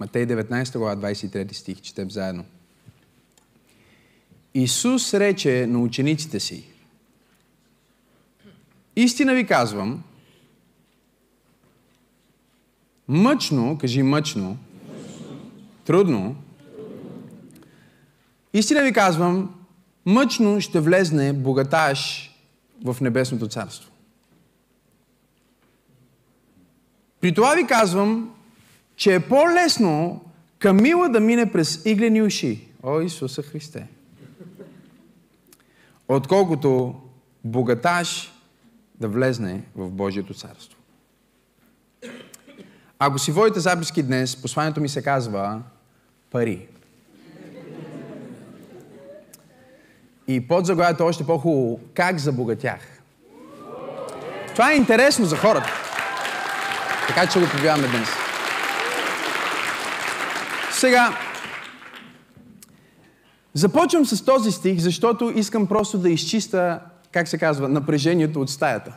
Матей 19 глава, 23 стих, четем заедно. Исус рече на учениците си, Истина ви казвам, мъчно, кажи мъчно, трудно, истина ви казвам, мъчно ще влезне богаташ в небесното царство. При това ви казвам, че е по-лесно камила да мине през иглени уши. О, Исуса Христе! Отколкото богаташ да влезне в Божието царство. Ако си водите записки днес, посланието ми се казва пари. И под заглавието е още по-хубаво. Как забогатях? Това е интересно за хората. Така че го повяваме днес. Сега, започвам с този стих, защото искам просто да изчиста, как се казва, напрежението от стаята.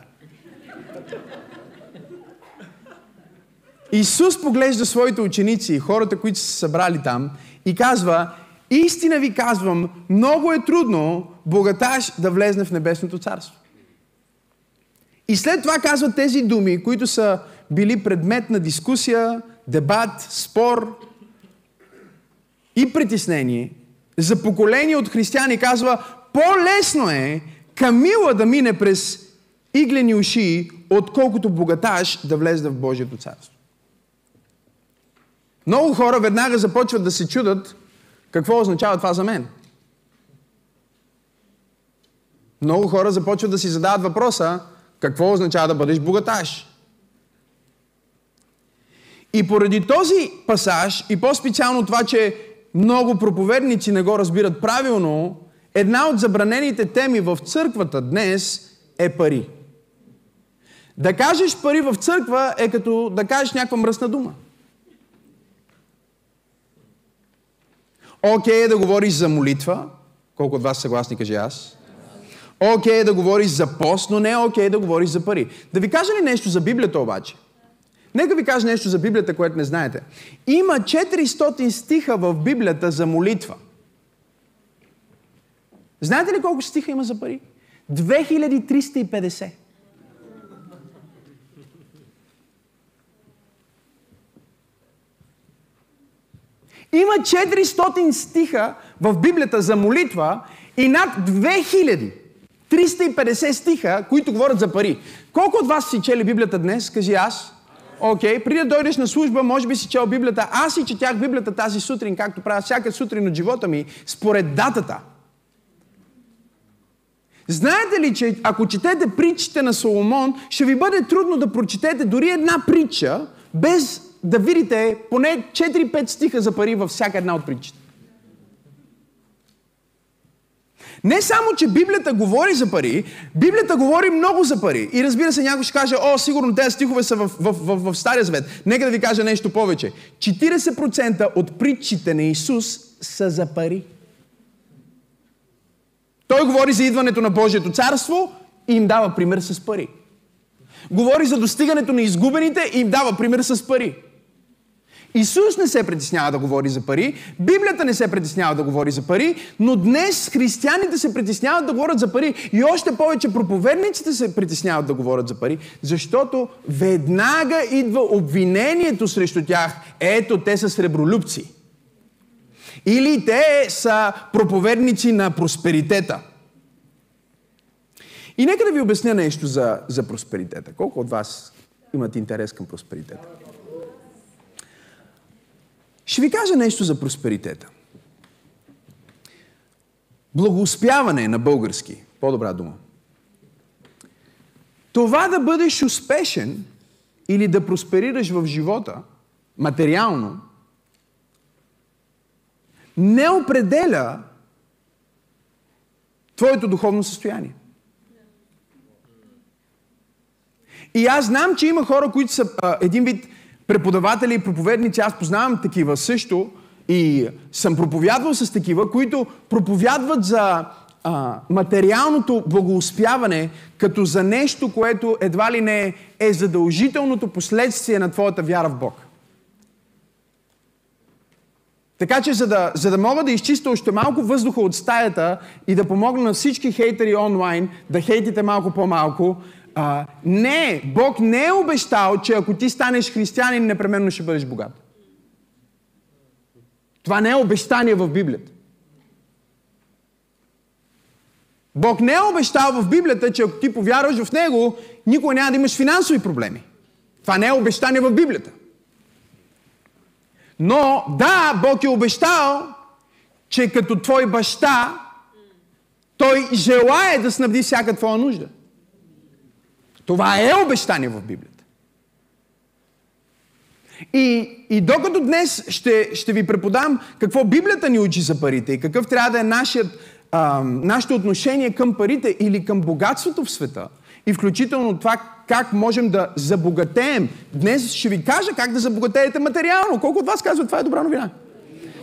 Исус поглежда своите ученици, хората, които са се събрали там, и казва, истина ви казвам, много е трудно богаташ да влезне в небесното царство. И след това казва тези думи, които са били предмет на дискусия, дебат, спор и притеснение за поколение от християни. Казва, по-лесно е Камила да мине през иглени уши, отколкото богаташ да влезе в Божието царство. Много хора веднага започват да се чудат какво означава това за мен. Много хора започват да си задават въпроса какво означава да бъдеш богаташ. И поради този пасаж, и по-специално това, че много проповедници не го разбират правилно, една от забранените теми в църквата днес е пари. Да кажеш пари в църква е като да кажеш някаква мръсна дума. Окей okay, е да говориш за молитва. Колко от вас съгласни, каже аз? Окей okay, е да говориш за пост, но не е окей okay да говориш за пари. Да ви кажа ли нещо за Библията обаче? Нека ви кажа нещо за Библията, което не знаете. Има 400 стиха в Библията за молитва. Знаете ли колко стиха има за пари? 2350. Има 400 стиха в Библията за молитва и над 2350 стиха, които говорят за пари. Колко от вас си чели Библията днес? Кажи аз. Окей, okay. преди да дойдеш на служба, може би си чел Библията. Аз си четях Библията тази сутрин, както правя всяка сутрин от живота ми, според датата. Знаете ли, че ако четете притчите на Соломон, ще ви бъде трудно да прочетете дори една притча, без да видите поне 4-5 стиха за пари във всяка една от притчите. Не само, че Библията говори за пари, Библията говори много за пари. И разбира се, някой ще каже, о, сигурно тези стихове са в, в, в, в Стария Завет. Нека да ви кажа нещо повече. 40% от притчите на Исус са за пари. Той говори за идването на Божието царство и им дава пример с пари. Говори за достигането на изгубените и им дава пример с пари. Исус не се притеснява да говори за пари, Библията не се притеснява да говори за пари, но днес християните се притесняват да говорят за пари и още повече проповедниците се притесняват да говорят за пари, защото веднага идва обвинението срещу тях. Ето, те са сребролюбци. Или те са проповедници на просперитета. И нека да ви обясня нещо за, за просперитета. Колко от вас имат интерес към просперитета? Ще ви кажа нещо за просперитета. Благоуспяване на български. По-добра дума. Това да бъдеш успешен или да просперираш в живота, материално, не определя твоето духовно състояние. И аз знам, че има хора, които са а, един вид преподаватели и проповедници, аз познавам такива също и съм проповядвал с такива, които проповядват за а, материалното благоуспяване като за нещо, което едва ли не е задължителното последствие на твоята вяра в Бог. Така че, за да, за да мога да изчиста още малко въздуха от стаята и да помогна на всички хейтери онлайн да хейтите малко по-малко, а, не, Бог не е обещал, че ако ти станеш християнин, непременно ще бъдеш богат. Това не е обещание в Библията. Бог не е обещал в Библията, че ако ти повярваш в Него, никога няма да имаш финансови проблеми. Това не е обещание в Библията. Но да, Бог е обещал, че като твой баща, той желая да снабди всяка твоя нужда. Това е обещание в Библията. И, и докато днес ще, ще ви преподам какво Библията ни учи за парите и какъв трябва да е нашият, а, нашето отношение към парите или към богатството в света, и включително това как можем да забогатеем. Днес ще ви кажа как да забогатеете материално. Колко от вас казват, това е добра новина?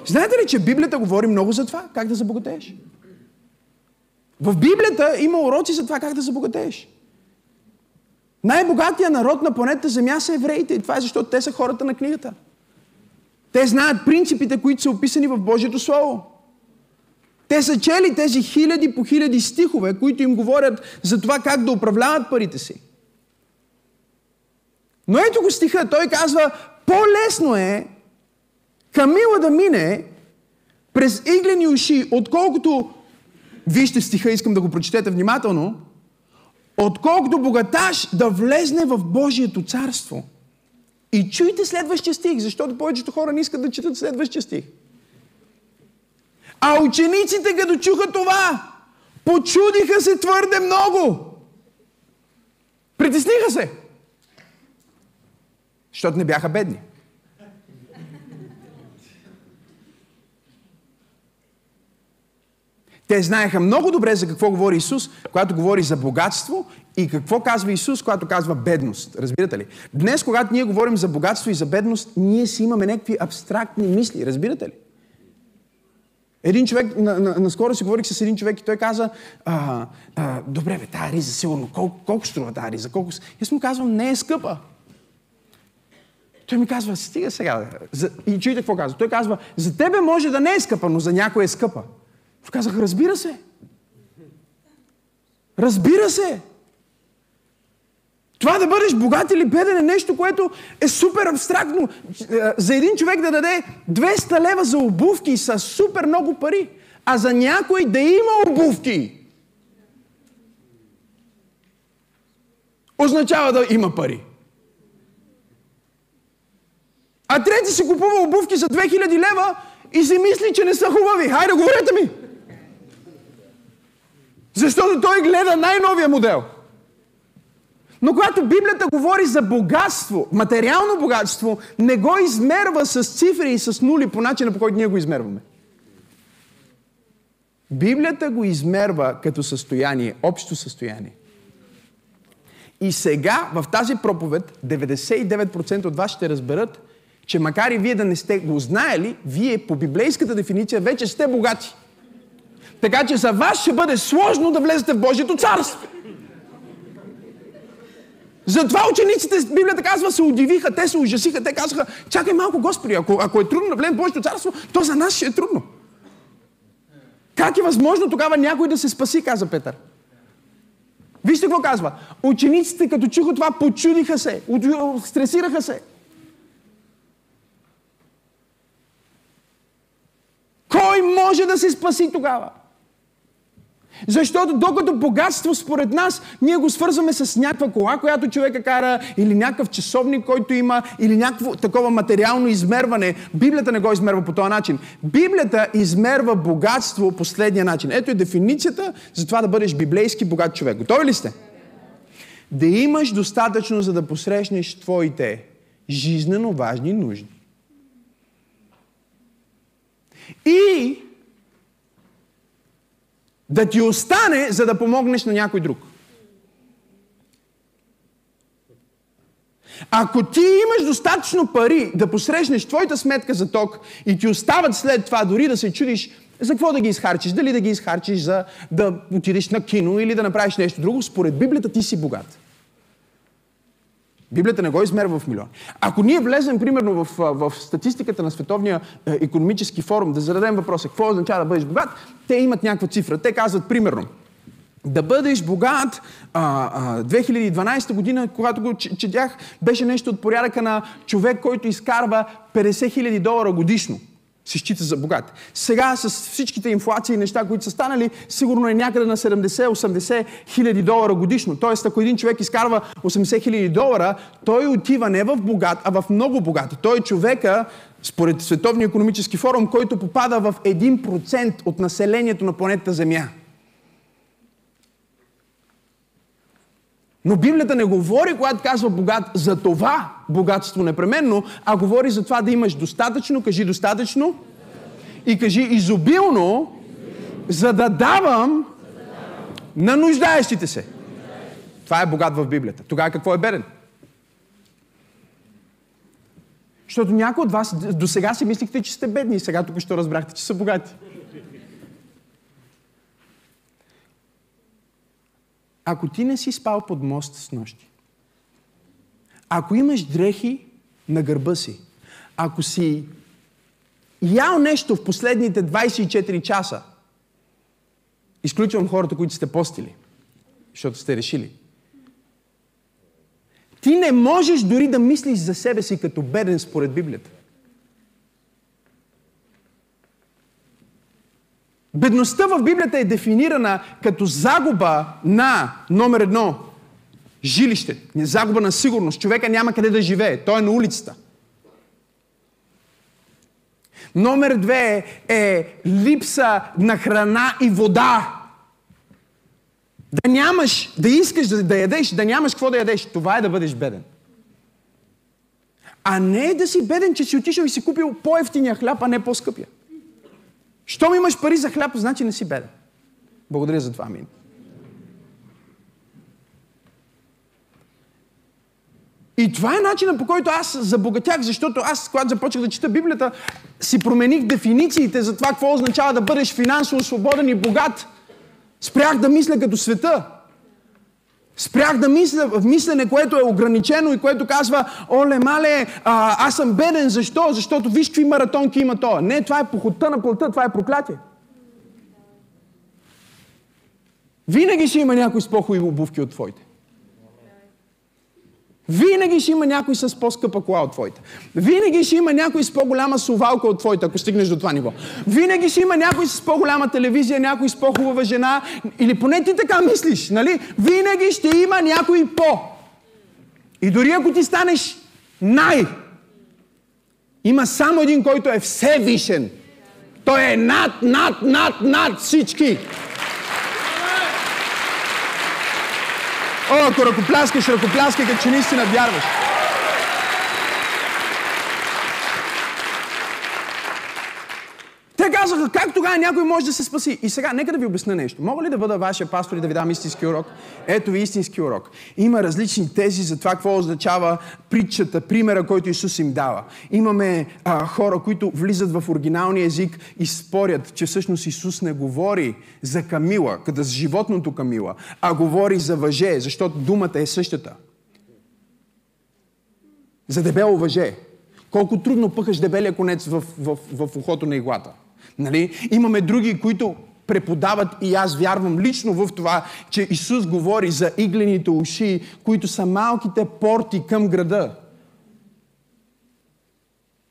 Знаете ли, че Библията говори много за това, как да забогатееш? В Библията има уроци за това как да забогатееш. Най-богатия народ на планетата Земя са евреите и това е защото те са хората на книгата. Те знаят принципите, които са описани в Божието Слово. Те са чели тези хиляди по хиляди стихове, които им говорят за това как да управляват парите си. Но ето го стиха, той казва, по-лесно е камила да мине през иглени уши, отколкото, вижте стиха, искам да го прочетете внимателно, отколкото богаташ да влезне в Божието царство. И чуйте следващия стих, защото повечето хора не искат да четат следващия стих. А учениците, като чуха това, почудиха се твърде много. Притесниха се. Защото не бяха бедни. Те знаеха много добре за какво говори Исус, когато говори за богатство и какво казва Исус, когато казва бедност. Разбирате ли? Днес, когато ние говорим за богатство и за бедност, ние си имаме някакви абстрактни мисли. Разбирате ли? Един човек, на, на, наскоро си говорих с един човек и той каза, а, а, добре бе, тази риза сигурно, колко, колко струва тази риза? Колко... Аз му казвам, не е скъпа. Той ми казва, стига сега. За... И чуйте какво казва. Той казва, за тебе може да не е скъпа, но за някой е скъпа. Казах, разбира се. Разбира се. Това да бъдеш богат или беден е нещо, което е супер абстрактно. За един човек да даде 200 лева за обувки са супер много пари. А за някой да има обувки означава да има пари. А трети си купува обувки за 2000 лева и си мисли, че не са хубави. Хайде, говорете ми! Защото той гледа най-новия модел. Но когато Библията говори за богатство, материално богатство, не го измерва с цифри и с нули по начина, по който ние го измерваме. Библията го измерва като състояние, общо състояние. И сега в тази проповед 99% от вас ще разберат, че макар и вие да не сте го знаели, вие по библейската дефиниция вече сте богати. Така че за вас ще бъде сложно да влезете в Божието царство. Затова учениците, Библията казва, се удивиха, те се ужасиха, те казаха, чакай малко, Господи, ако, ако е трудно да влезем в Божието царство, то за нас ще е трудно. Как е възможно тогава някой да се спаси, каза Петър. Вижте какво казва. Учениците, като чуха това, почудиха се, стресираха се. Кой може да се спаси тогава? Защото докато богатство според нас, ние го свързваме с някаква кола, която човека кара, или някакъв часовник, който има, или някакво такова материално измерване. Библията не го измерва по този начин. Библията измерва богатство по следния начин. Ето е дефиницията за това да бъдеш библейски богат човек. Готови ли сте? Да имаш достатъчно, за да посрещнеш твоите жизнено важни нужди. И да ти остане, за да помогнеш на някой друг. Ако ти имаш достатъчно пари да посрещнеш твоята сметка за ток и ти остават след това дори да се чудиш за какво да ги изхарчиш, дали да ги изхарчиш за да отидеш на кино или да направиш нещо друго, според Библията ти си богат. Библията не го измерва в милиони. Ако ние влезем, примерно, в, в статистиката на Световния економически форум, да зададем въпроса, какво означава да бъдеш богат, те имат някаква цифра. Те казват, примерно, да бъдеш богат, а, а, 2012 година, когато го четях, беше нещо от порядъка на човек, който изкарва 50 000 долара годишно се счита за богат. Сега с всичките инфлации и неща, които са станали, сигурно е някъде на 70-80 хиляди долара годишно. Тоест, ако един човек изкарва 80 хиляди долара, той отива не в богат, а в много богат. Той е човека, според Световния економически форум, който попада в 1% от населението на планетата Земя. Но Библията не говори, когато казва богат, за това богатство непременно, а говори за това да имаш достатъчно, кажи достатъчно, и кажи изобилно, за да давам на нуждаещите се. Това е богат в Библията. Тогава какво е беден? Защото някои от вас до сега си мислихте, че сте бедни и сега тук ще разбрахте, че са богати. Ако ти не си спал под мост с нощи, ако имаш дрехи на гърба си, ако си ял нещо в последните 24 часа, изключвам хората, които сте постили, защото сте решили. Ти не можеш дори да мислиш за себе си като беден според Библията. Бедността в Библията е дефинирана като загуба на номер едно жилище, загуба на сигурност. Човека няма къде да живее. Той е на улицата. Номер две е липса на храна и вода. Да нямаш, да искаш да, да ядеш, да нямаш какво да ядеш. Това е да бъдеш беден. А не да си беден, че си отишъл и си купил по-ефтиния хляб, а не по-скъпия. Щом имаш пари за хляб, значи не си беден. Благодаря за това, амин. И това е начинът по който аз забогатях, защото аз, когато започнах да чета Библията, си промених дефинициите за това какво означава да бъдеш финансово свободен и богат. Спрях да мисля като света. Спрях да мисля в мислене, което е ограничено и което казва, оле, мале, а, аз съм беден. Защо? Защото виж какви маратонки има то. Не, това е похота на плътта, това е проклятие. Винаги ще има някой с по-хубави обувки от твоите. Винаги ще има някой с по-скъпа кола от твоята. Винаги ще има някой с по-голяма сувалка от твоята, ако стигнеш до това ниво. Винаги ще има някой с по-голяма телевизия, някой с по-хубава жена. Или поне ти така мислиш, нали? Винаги ще има някой по. И дори ако ти станеш най, има само един, който е всевишен. Той е над, над, над, над всички. Oko, rokoplaske, še rokoplaske, ker če nisi nadjarveš. Те казаха, как тогава някой може да се спаси? И сега, нека да ви обясня нещо. Мога ли да бъда вашия пастор и да ви дам истински урок? Ето ви истински урок. Има различни тези за това какво означава притчата, примера, който Исус им дава. Имаме а, хора, които влизат в оригиналния език и спорят, че всъщност Исус не говори за камила, като за животното камила, а говори за въже, защото думата е същата. За дебело въже. Колко трудно пъхаш дебелия конец в, в, в ухото на иглата. Нали? Имаме други, които преподават и аз вярвам лично в това, че Исус говори за иглените уши, които са малките порти към града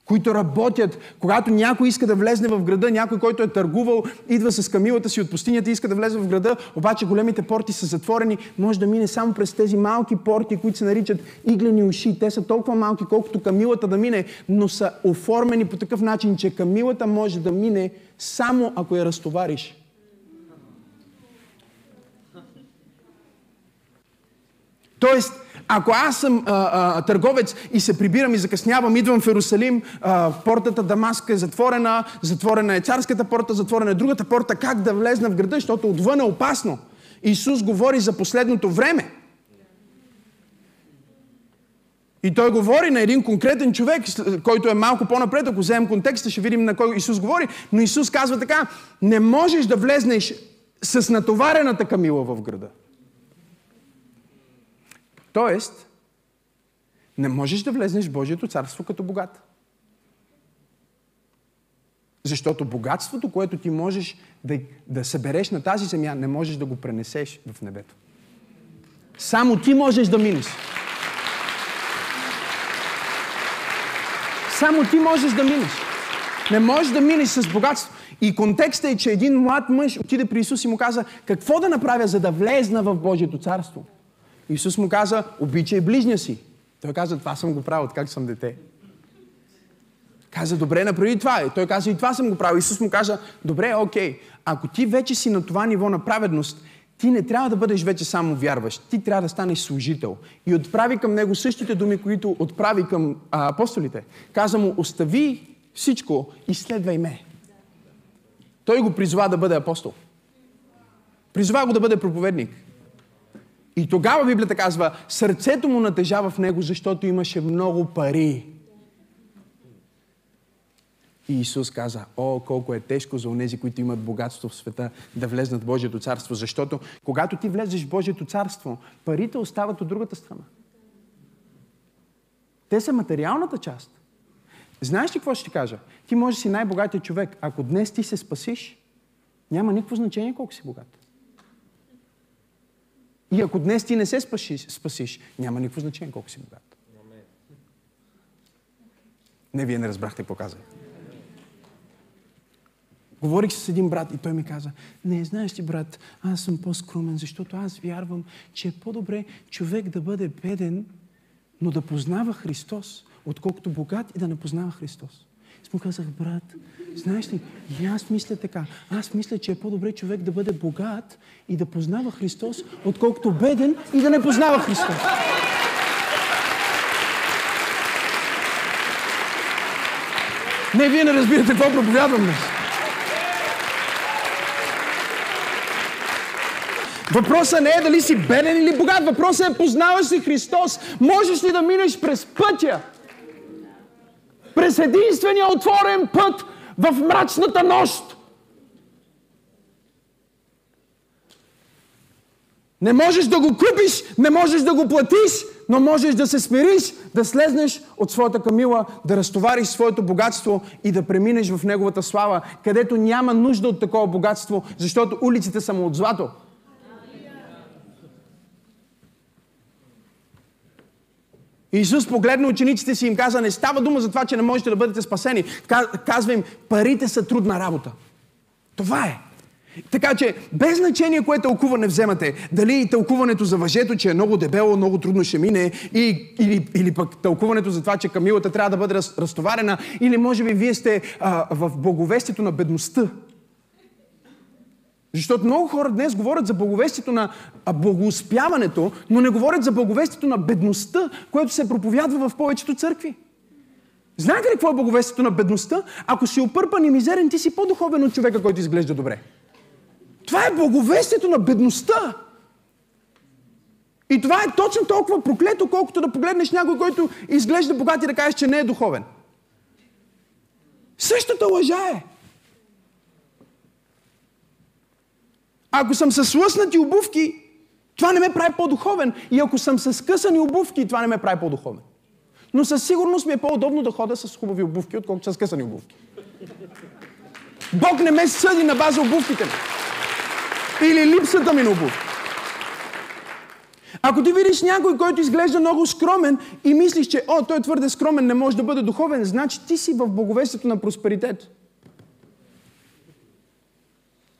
които работят. Когато някой иска да влезне в града, някой, който е търгувал, идва с камилата си от пустинята и иска да влезе в града, обаче големите порти са затворени, може да мине само през тези малки порти, които се наричат иглени уши. Те са толкова малки, колкото камилата да мине, но са оформени по такъв начин, че камилата може да мине само ако я разтовариш. Тоест, ако аз съм а, а, търговец и се прибирам и закъснявам, идвам в Иерусалим, а, портата Дамаск е затворена, затворена е царската порта, затворена е другата порта, как да влезна в града, защото отвън е опасно. Исус говори за последното време. И той говори на един конкретен човек, който е малко по-напред, ако вземем контекста, ще видим на кой Исус говори. Но Исус казва така, не можеш да влезнеш с натоварената камила в града. Тоест, Не можеш да влезнеш в Божието царство като богат. Защото богатството, което ти можеш да, да събереш на тази земя, не можеш да го пренесеш в небето. Само ти можеш да минеш. Само ти можеш да минеш. Не можеш да минеш с богатство. И контекстът е, че един млад мъж отиде при Исус и му каза, какво да направя, за да влезна в Божието царство? Исус му каза, обичай ближня си. Той каза, това съм го правил, как съм дете. Каза, добре, направи това. И той каза, и това съм го правил. Исус му каза, добре, окей. Ако ти вече си на това ниво на праведност, ти не трябва да бъдеш вече само вярващ. Ти трябва да станеш служител. И отправи към него същите думи, които отправи към а, апостолите. Каза му, остави всичко и следвай ме. Той го призова да бъде апостол. Призова го да бъде проповедник. И тогава Библията казва, сърцето му натежава в него, защото имаше много пари. И Исус каза, о, колко е тежко за онези, които имат богатство в света, да влезнат в Божието царство. Защото когато ти влезеш в Божието царство, парите остават от другата страна. Те са материалната част. Знаеш ли какво ще ти кажа? Ти можеш си най-богатия човек. Ако днес ти се спасиш, няма никакво значение колко си богат. И ако днес ти не се спасиш, спасиш няма никакво значение колко си богат. Не, вие не разбрахте какво казах. Говорих с един брат и той ми каза, не, знаеш ли, брат, аз съм по-скромен, защото аз вярвам, че е по-добре човек да бъде беден, но да познава Христос, отколкото богат и да не познава Христос. Му казах, брат, знаеш ли, и аз мисля така. Аз мисля, че е по-добре човек да бъде богат и да познава Христос, отколкото беден и да не познава Христос. Не, вие не разбирате какво проповядвам днес. Въпросът не е дали си беден или богат. Въпросът е познаваш ли Христос. Можеш ли да минеш през пътя? През единствения отворен път в мрачната нощ. Не можеш да го купиш, не можеш да го платиш, но можеш да се смириш, да слезнеш от своята камила, да разтовариш своето богатство и да преминеш в неговата слава, където няма нужда от такова богатство, защото улиците са му от злато. Исус погледна учениците си и им каза, не става дума за това, че не можете да бъдете спасени. Казва им, парите са трудна работа. Това е. Така че, без значение кое тълкуване вземате, дали тълкуването за въжето, че е много дебело, много трудно ще мине, и, или, или пък тълкуването за това, че камилата трябва да бъде раз, разтоварена, или може би вие сте а, в благовестието на бедността. Защото много хора днес говорят за благовестието на благоуспяването, но не говорят за благовестието на бедността, което се проповядва в повечето църкви. Знаете ли какво е благовестието на бедността? Ако си опърпан и мизерен, ти си по-духовен от човека, който изглежда добре. Това е благовестието на бедността. И това е точно толкова проклето, колкото да погледнеш някой, който изглежда богат и да кажеш, че не е духовен. Същата лъжа е. Ако съм с лъснати обувки, това не ме прави по-духовен. И ако съм с късани обувки, това не ме прави по-духовен. Но със сигурност ми е по-удобно да хода с хубави обувки, отколкото с късани обувки. Бог не ме съди на база обувките ми. Или липсата ми на обувки. Ако ти видиш някой, който изглежда много скромен и мислиш, че о, той е твърде скромен, не може да бъде духовен, значи ти си в боговестието на просперитет.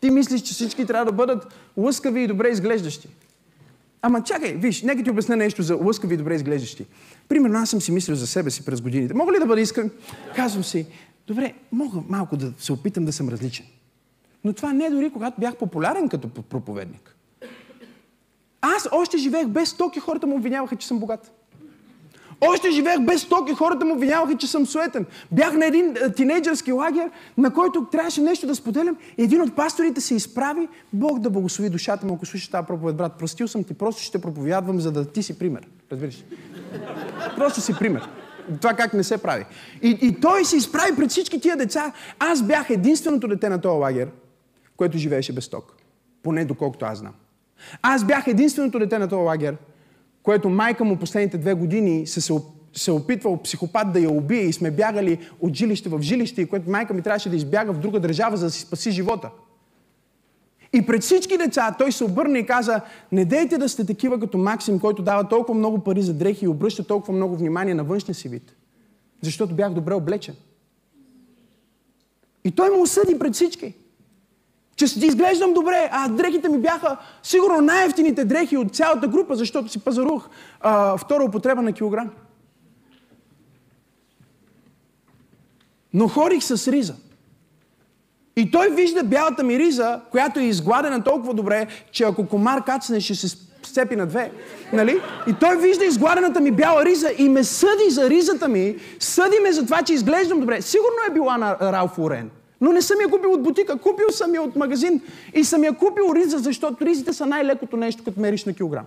Ти мислиш, че всички трябва да бъдат лъскави и добре изглеждащи. Ама чакай, виж, нека ти обясня нещо за лъскави и добре изглеждащи. Примерно аз съм си мислил за себе си през годините. Мога ли да бъда искрен? Казвам си, добре, мога малко да се опитам да съм различен. Но това не е дори когато бях популярен като проповедник. Аз още живеех без стоки, хората му обвиняваха, че съм богат. Още живеех без стоки, хората му обвиняваха, че съм суетен. Бях на един е, тинейджърски лагер, на който трябваше нещо да споделям. И един от пасторите се изправи, Бог да благослови душата му, ако слушаш тази проповед, брат. Простил съм ти, просто ще проповядвам, за да ти си пример. Разбираш? Просто си пример. Това как не се прави. И, и той се изправи пред всички тия деца. Аз бях единственото дете на този лагер, което живееше без ток. Поне доколкото аз знам. Аз бях единственото дете на този лагер, което майка му последните две години се, се, се опитвал психопат да я убие и сме бягали от жилище в жилище, и което майка ми трябваше да избяга в друга държава, за да си спаси живота. И пред всички деца той се обърна и каза, не дейте да сте такива като Максим, който дава толкова много пари за дрехи и обръща толкова много внимание на външния си вид. Защото бях добре облечен. И той му осъди пред всички. Че изглеждам добре, а дрехите ми бяха сигурно най-ефтините дрехи от цялата група, защото си пазарух а, втора употреба на килограм. Но хорих с риза. И той вижда бялата ми риза, която е изгладена толкова добре, че ако комар кацне, ще се сцепи на две. Нали? И той вижда изгладената ми бяла риза и ме съди за ризата ми, съди ме за това, че изглеждам добре. Сигурно е била на Ралф Лорен. Но не съм я купил от бутика, купил съм я от магазин и съм я купил риза, защото ризите са най-лекото нещо, като мериш на килограм.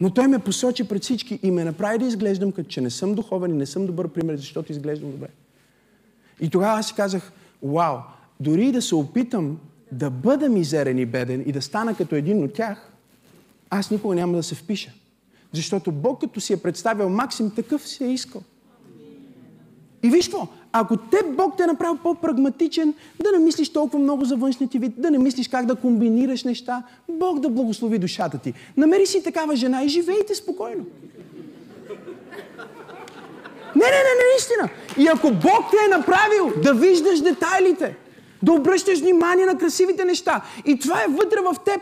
Но той ме посочи пред всички и ме направи да изглеждам като че не съм духовен и не съм добър пример, защото изглеждам добре. И тогава аз си казах, вау, дори да се опитам да бъда мизерен и беден и да стана като един от тях, аз никога няма да се впиша. Защото Бог като си е представил Максим, такъв си е искал. И виж какво, ако те Бог те е направил по-прагматичен, да не мислиш толкова много за външния ти вид, да не мислиш как да комбинираш неща, Бог да благослови душата ти. Намери си такава жена и живейте спокойно. Не, не, не, наистина. И ако Бог те е направил да виждаш детайлите, да обръщаш внимание на красивите неща, и това е вътре в теб.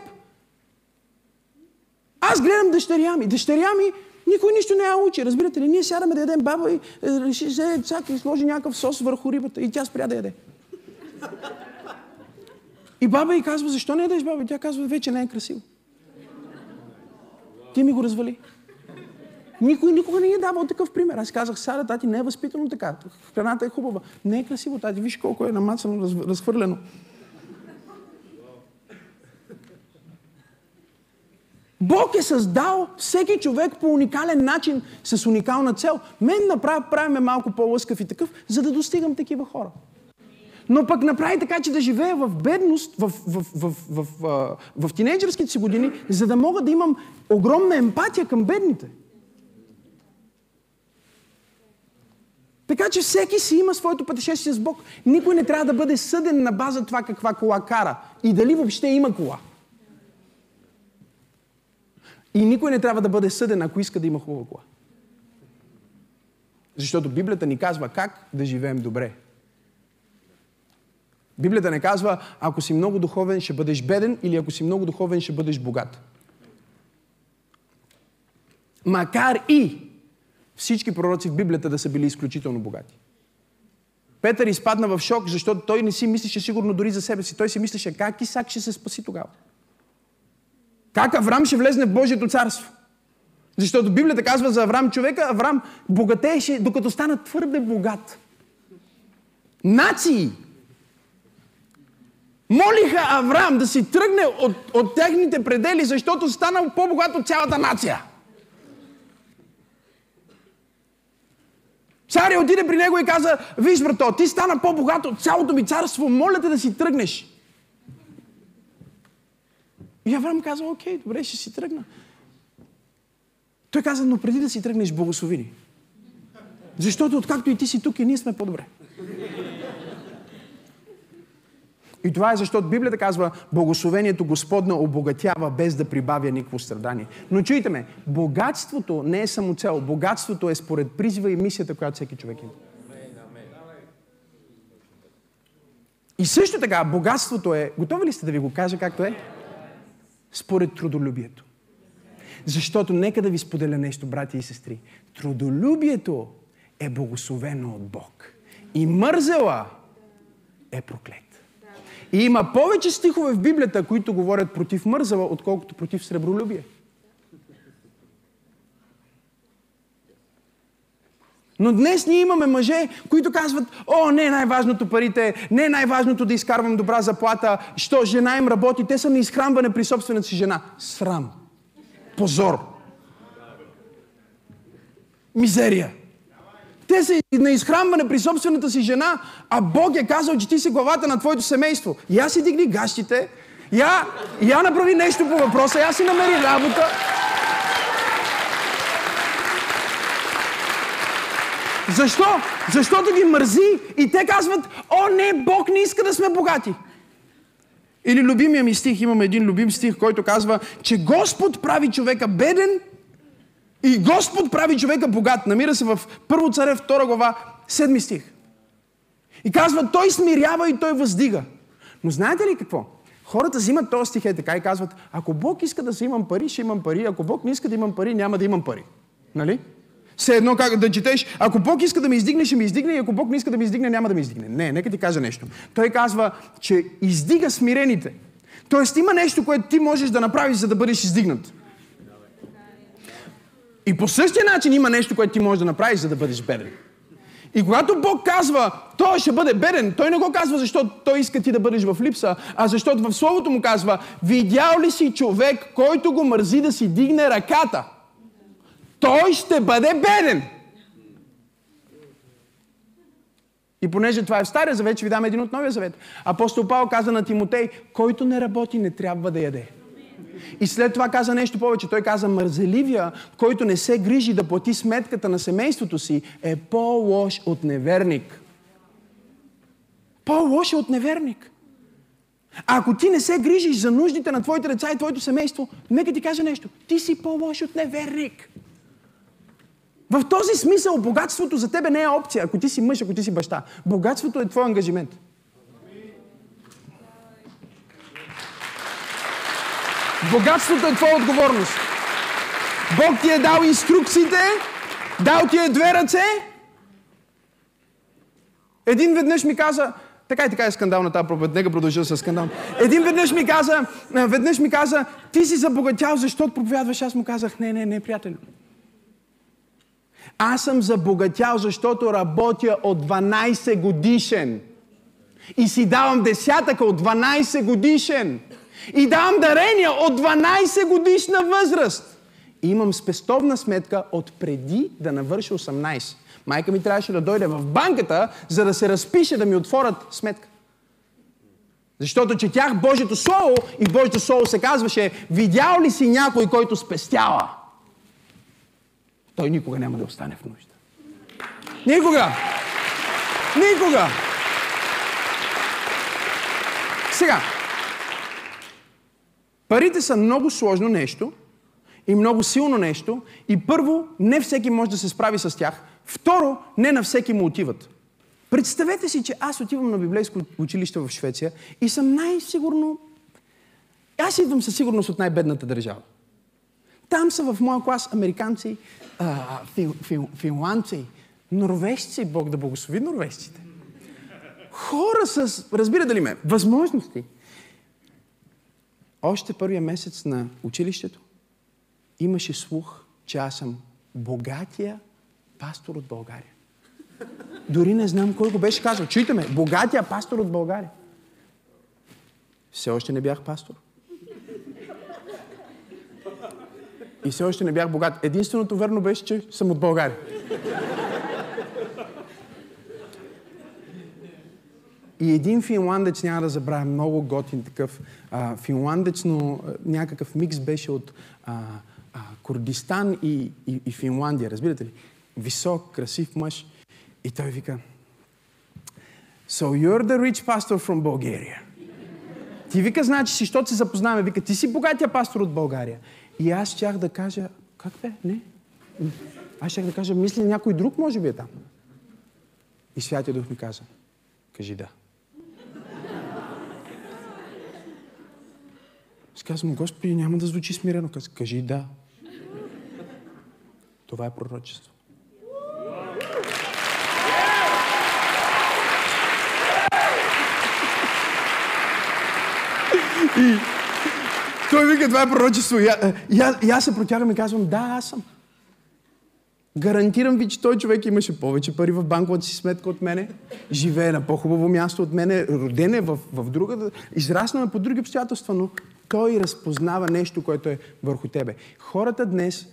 Аз гледам дъщеря ми. Дъщеря ми никой нищо не я учи. Разбирате ли? Ние сядаме да ядем баба и е, реши, взе цак и сложи някакъв сос върху рибата и тя спря да яде. И баба й казва, защо не ядеш баба? И тя казва, вече не е красиво. Ти ми го развали. Никой никога не е давал такъв пример. Аз казах, Сара, тати не е възпитано така. Храната е хубава. Не е красиво, тати. Виж колко е намацано, разхвърлено. Бог е създал всеки човек по уникален начин, с уникална цел. Мен направи, правиме малко по-лъскав и такъв, за да достигам такива хора. Но пък направи така, че да живея в бедност, в, в, в, в, в, в тинейджърските си години, за да мога да имам огромна емпатия към бедните. Така че всеки си има своето пътешествие с Бог. Никой не трябва да бъде съден на база това каква кола кара и дали въобще има кола. И никой не трябва да бъде съден, ако иска да има хубава кола. Защото Библията ни казва как да живеем добре. Библията не казва, ако си много духовен, ще бъдеш беден или ако си много духовен, ще бъдеш богат. Макар и всички пророци в Библията да са били изключително богати. Петър изпадна в шок, защото той не си мислеше сигурно дори за себе си. Той си мислеше как Исак ще се спаси тогава. Как Аврам ще влезне в Божието царство? Защото Библията казва за Аврам човека, Аврам богатееше, докато стана твърде богат. Нации молиха Аврам да си тръгне от, от техните предели, защото станал по-богат от цялата нация. Царя отиде при него и каза, виж брато, ти стана по-богат от цялото ми царство, моля те да си тръгнеш. И Авраам каза, окей, добре, ще си тръгна. Той каза, но преди да си тръгнеш, благослови ни. Защото откакто и ти си тук, и ние сме по-добре. И това е защото Библията казва, благословението Господна обогатява без да прибавя никакво страдание. Но чуйте ме, богатството не е само цел. Богатството е според призива и мисията, която всеки човек има. И също така, богатството е, готови ли сте да ви го кажа както е? Според трудолюбието. Защото нека да ви споделя нещо, брати и сестри. Трудолюбието е благословено от Бог. И мързела е проклет. И има повече стихове в Библията, които говорят против мързела, отколкото против сребролюбие. Но днес ние имаме мъже, които казват, о, не е най-важното парите, не е най-важното да изкарвам добра заплата, що жена им работи, те са на изхранване при собствената си жена. Срам. Позор. Мизерия. Те са на изхранване при собствената си жена, а Бог е казал, че ти си главата на твоето семейство. Аз си дигни гащите, Я, я направи нещо по въпроса, я си намери работа. Защо? Защото ги мързи и те казват, о не, Бог не иска да сме богати. Или любимия ми стих, имам един любим стих, който казва, че Господ прави човека беден и Господ прави човека богат. Намира се в Първо царе, 2 глава, 7 стих. И казва, той смирява и той въздига. Но знаете ли какво? Хората взимат този стих е така и казват, ако Бог иска да се имам пари, ще имам пари. Ако Бог не иска да имам пари, няма да имам пари. Нали? Все едно как да четеш, ако Бог иска да ме издигне, ще ме издигне, и ако Бог не иска да ме издигне, няма да ме издигне. Не, нека ти кажа нещо. Той казва, че издига смирените. Тоест има нещо, което ти можеш да направиш, за да бъдеш издигнат. И по същия начин има нещо, което ти можеш да направиш, за да бъдеш беден. И когато Бог казва, той ще бъде беден, той не го казва, защото той иска ти да бъдеш в липса, а защото в Словото му казва, видял ли си човек, който го мързи да си дигне ръката? Той ще бъде беден. И понеже това е в Стария завет, ще ви дам един от Новия завет. Апостол Павел каза на Тимотей, който не работи, не трябва да яде. И след това каза нещо повече. Той каза, мързеливия, който не се грижи да плати сметката на семейството си, е по-лош от неверник. По-лош е от неверник. А ако ти не се грижиш за нуждите на твоите деца и твоето семейство, нека ти кажа нещо. Ти си по-лош от неверник. В този смисъл богатството за тебе не е опция, ако ти си мъж, ако ти си баща. Богатството е твой ангажимент. Богатството е твоя отговорност. Бог ти е дал инструкциите, дал ти е две ръце. Един веднъж ми каза, така и така е скандал на тази проповед, нека продължа с скандал. Един веднъж ми каза, веднъж ми каза, ти си забогатял, защото проповядваш. Аз му казах, не, не, не, приятел. Аз съм забогатял, защото работя от 12 годишен. И си давам десятъка от 12 годишен. И давам дарения от 12 годишна възраст. И имам спестовна сметка от преди да навърши 18. Майка ми трябваше да дойде в банката, за да се разпише да ми отворят сметка. Защото четях Божието Слово и Божието Слово се казваше, видял ли си някой, който спестява? Той никога няма да остане в нужда. Никога! Никога! Сега, Парите са много сложно нещо и много силно нещо. И първо, не всеки може да се справи с тях. Второ, не на всеки му отиват. Представете си, че аз отивам на библейско училище в Швеция и съм най-сигурно... Аз идвам със сигурност от най-бедната държава. Там са в моя клас американци, а, фин, фин, финландци, норвежци, Бог да благослови норвежците. Хора с, разбирате ли ме, възможности. Още първия месец на училището имаше слух, че аз съм богатия пастор от България. Дори не знам кой го беше казал. Чуйте ме, богатия пастор от България. Все още не бях пастор. И все още не бях богат. Единственото верно беше, че съм от България. И един финландец, няма да забравя, много готин такъв а, финландец, но а, някакъв микс беше от а, а, Курдистан и, и, и Финландия, разбирате ли? Висок, красив мъж. И той вика, So you're the rich pastor from Bulgaria. Ти вика, значи си, защото се запознаваме, вика, ти си богатия пастор от България. И аз щях да кажа, как бе? Не. Аз щях да кажа, мисля, някой друг може би е там. И Святия Дух ми каза, кажи да. Аз казвам, Господи, няма да звучи смирено. Каза, кажи да. Това е пророчество. И той вика, това е пророчество. И, аз се протягам и казвам, да, аз съм. Гарантирам ви, че той човек имаше повече пари в банковата си сметка от мене, живее на по-хубаво място от мене, роден е в, в друга, израснал е по други обстоятелства, но той разпознава нещо, което е върху тебе. Хората днес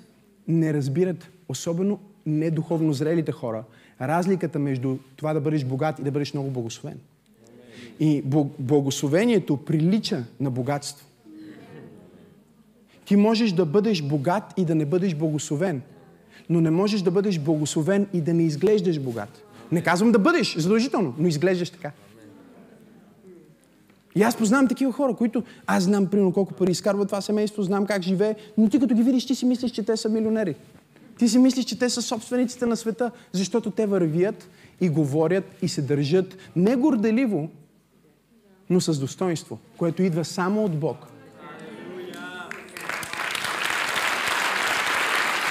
не разбират, особено недуховно зрелите хора, разликата между това да бъдеш богат и да бъдеш много благословен. И благословението прилича на богатство. Ти можеш да бъдеш богат и да не бъдеш благословен. Но не можеш да бъдеш благословен и да не изглеждаш богат. Не казвам да бъдеш задължително, но изглеждаш така. И аз познавам такива хора, които аз знам, примерно, колко пари изкарва това семейство, знам как живее, но ти като ги видиш, ти си мислиш, че те са милионери. Ти си мислиш, че те са собствениците на света, защото те вървят и говорят и се държат не горделиво, но с достоинство, което идва само от Бог.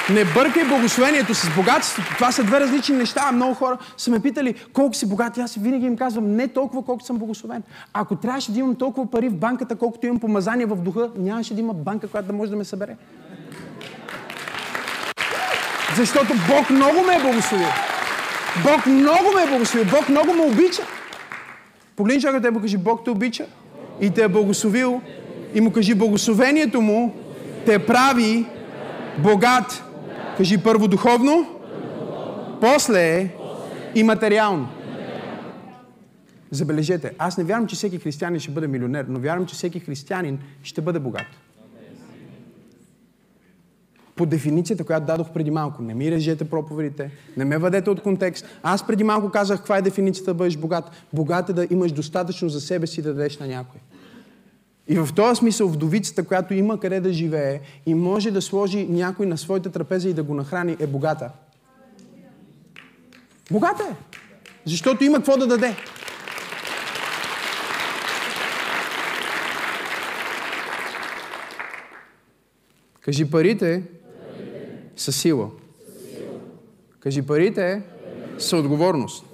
Не бъркай благословението с богатството. Това са две различни неща. Много хора са ме питали колко си богат. Аз винаги им казвам не толкова, колкото съм благословен. Ако трябваше да имам толкова пари в банката, колкото имам помазание в духа, нямаше да има банка, която да може да ме събере. Защото Бог много ме е благословил. Бог много ме е благословил. Бог много ме обича. Погледни човека те му кажи, Бог те обича и те е благословил и му кажи, благословението му те прави богат. Кажи първо духовно, после и материално. Забележете, аз не вярвам, че всеки християнин ще бъде милионер, но вярвам, че всеки християнин ще бъде богат по дефиницията, която дадох преди малко. Не ми режете проповедите, не ме въдете от контекст. Аз преди малко казах каква е дефиницията да бъдеш богат. Богат е да имаш достатъчно за себе си да дадеш на някой. И в този смисъл вдовицата, която има къде да живее и може да сложи някой на своята трапеза и да го нахрани, е богата. Богата е. Защото има какво да даде. Кажи парите са сила. Кажи парите са отговорност.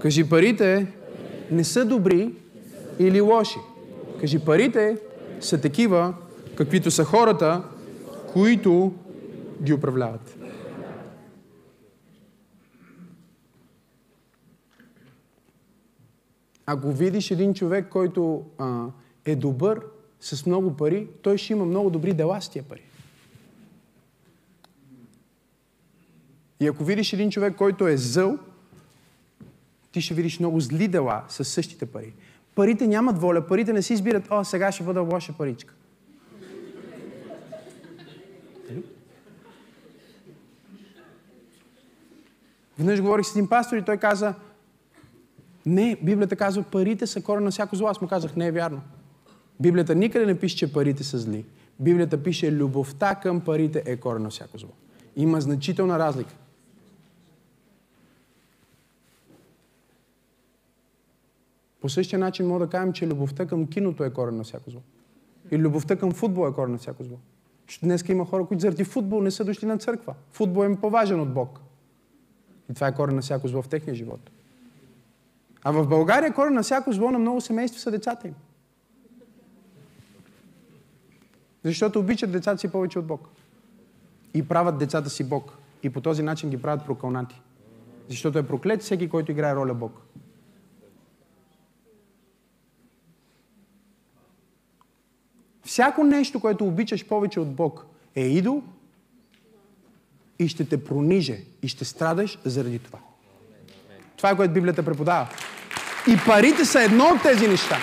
Кажи парите не са добри или лоши. Кажи парите са такива, каквито са хората, които ги управляват. Ако видиш един човек, който а, е добър, с много пари, той ще има много добри дела с тия пари. И ако видиш един човек, който е зъл, ти ще видиш много зли дела с същите пари. Парите нямат воля, парите не си избират, о, сега ще бъда лоша паричка. Веднъж говорих с един пастор и той каза, не, Библията казва, парите са корен на всяко зло. Аз му казах, не е вярно. Библията никъде не пише, че парите са зли. Библията пише, любовта към парите е корен на всяко зло. Има значителна разлика. По същия начин мога да кажем, че любовта към киното е корен на всяко зло. И любовта към футбол е корен на всяко зло. Днес има хора, които заради футбол не са дошли на църква. Футбол е по-важен от Бог. И това е корен на всяко зло в техния живот. А в България корен на всяко зло на много семейства са децата им. Защото обичат децата си повече от Бог. И правят децата си Бог. И по този начин ги правят прокълнати. Защото е проклет всеки, който играе роля Бог. Всяко нещо, което обичаш повече от Бог, е идол и ще те прониже и ще страдаш заради това. Това е което Библията преподава. И парите са едно от тези неща.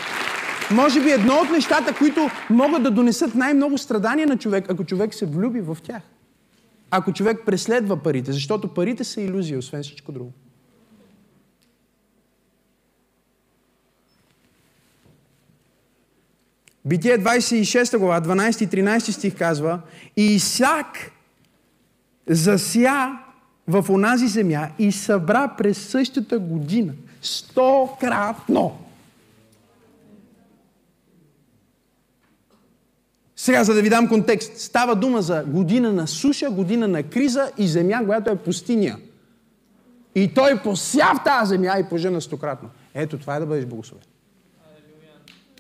Може би едно от нещата, които могат да донесат най-много страдания на човек, ако човек се влюби в тях. Ако човек преследва парите, защото парите са иллюзия, освен всичко друго. Битие 26 глава, 12 и 13 стих казва И Исак зася в онази земя и събра през същата година стократно. Сега, за да ви дам контекст, става дума за година на суша, година на криза и земя, която е пустиня. И той пося в тази земя и пожена стократно. Ето, това е да бъдеш благословен.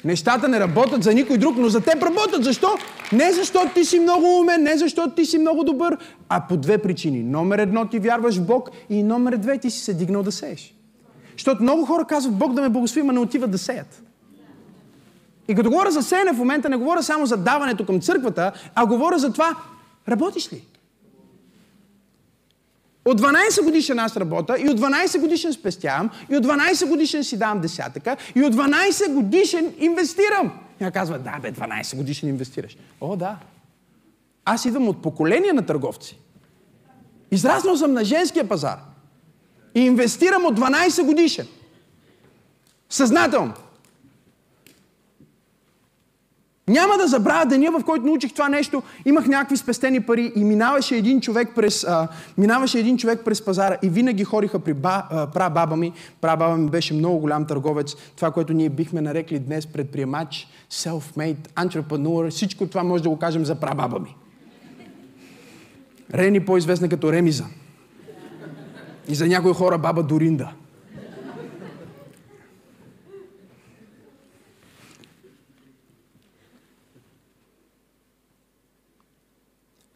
Нещата не работят за никой друг, но за теб работят. Защо? Не защото ти си много умен, не защото ти си много добър, а по две причини. Номер едно ти вярваш в Бог и номер две ти си се дигнал да сееш. Защото много хора казват Бог да ме благослови, но не отиват да сеят. И като говоря за сеене в момента, не говоря само за даването към църквата, а говоря за това, работиш ли? От 12 годишен аз работя и от 12 годишен спестявам и от 12 годишен си давам десятъка и от 12 годишен инвестирам. И казва, да бе, 12 годишен инвестираш. О, да. Аз идвам от поколение на търговци. Израснал съм на женския пазар. И инвестирам от 12 годишен. Съзнателно. Няма да забравя деня, в който научих това нещо. Имах някакви спестени пари и минаваше един човек през, а, минаваше един човек през пазара и винаги хориха при ба, а, прабаба ми. Прабаба ми беше много голям търговец. Това, което ние бихме нарекли днес предприемач, self-made, entrepreneur. Всичко това може да го кажем за прабаба ми. Рени по-известна като Ремиза. И за някои хора баба Доринда.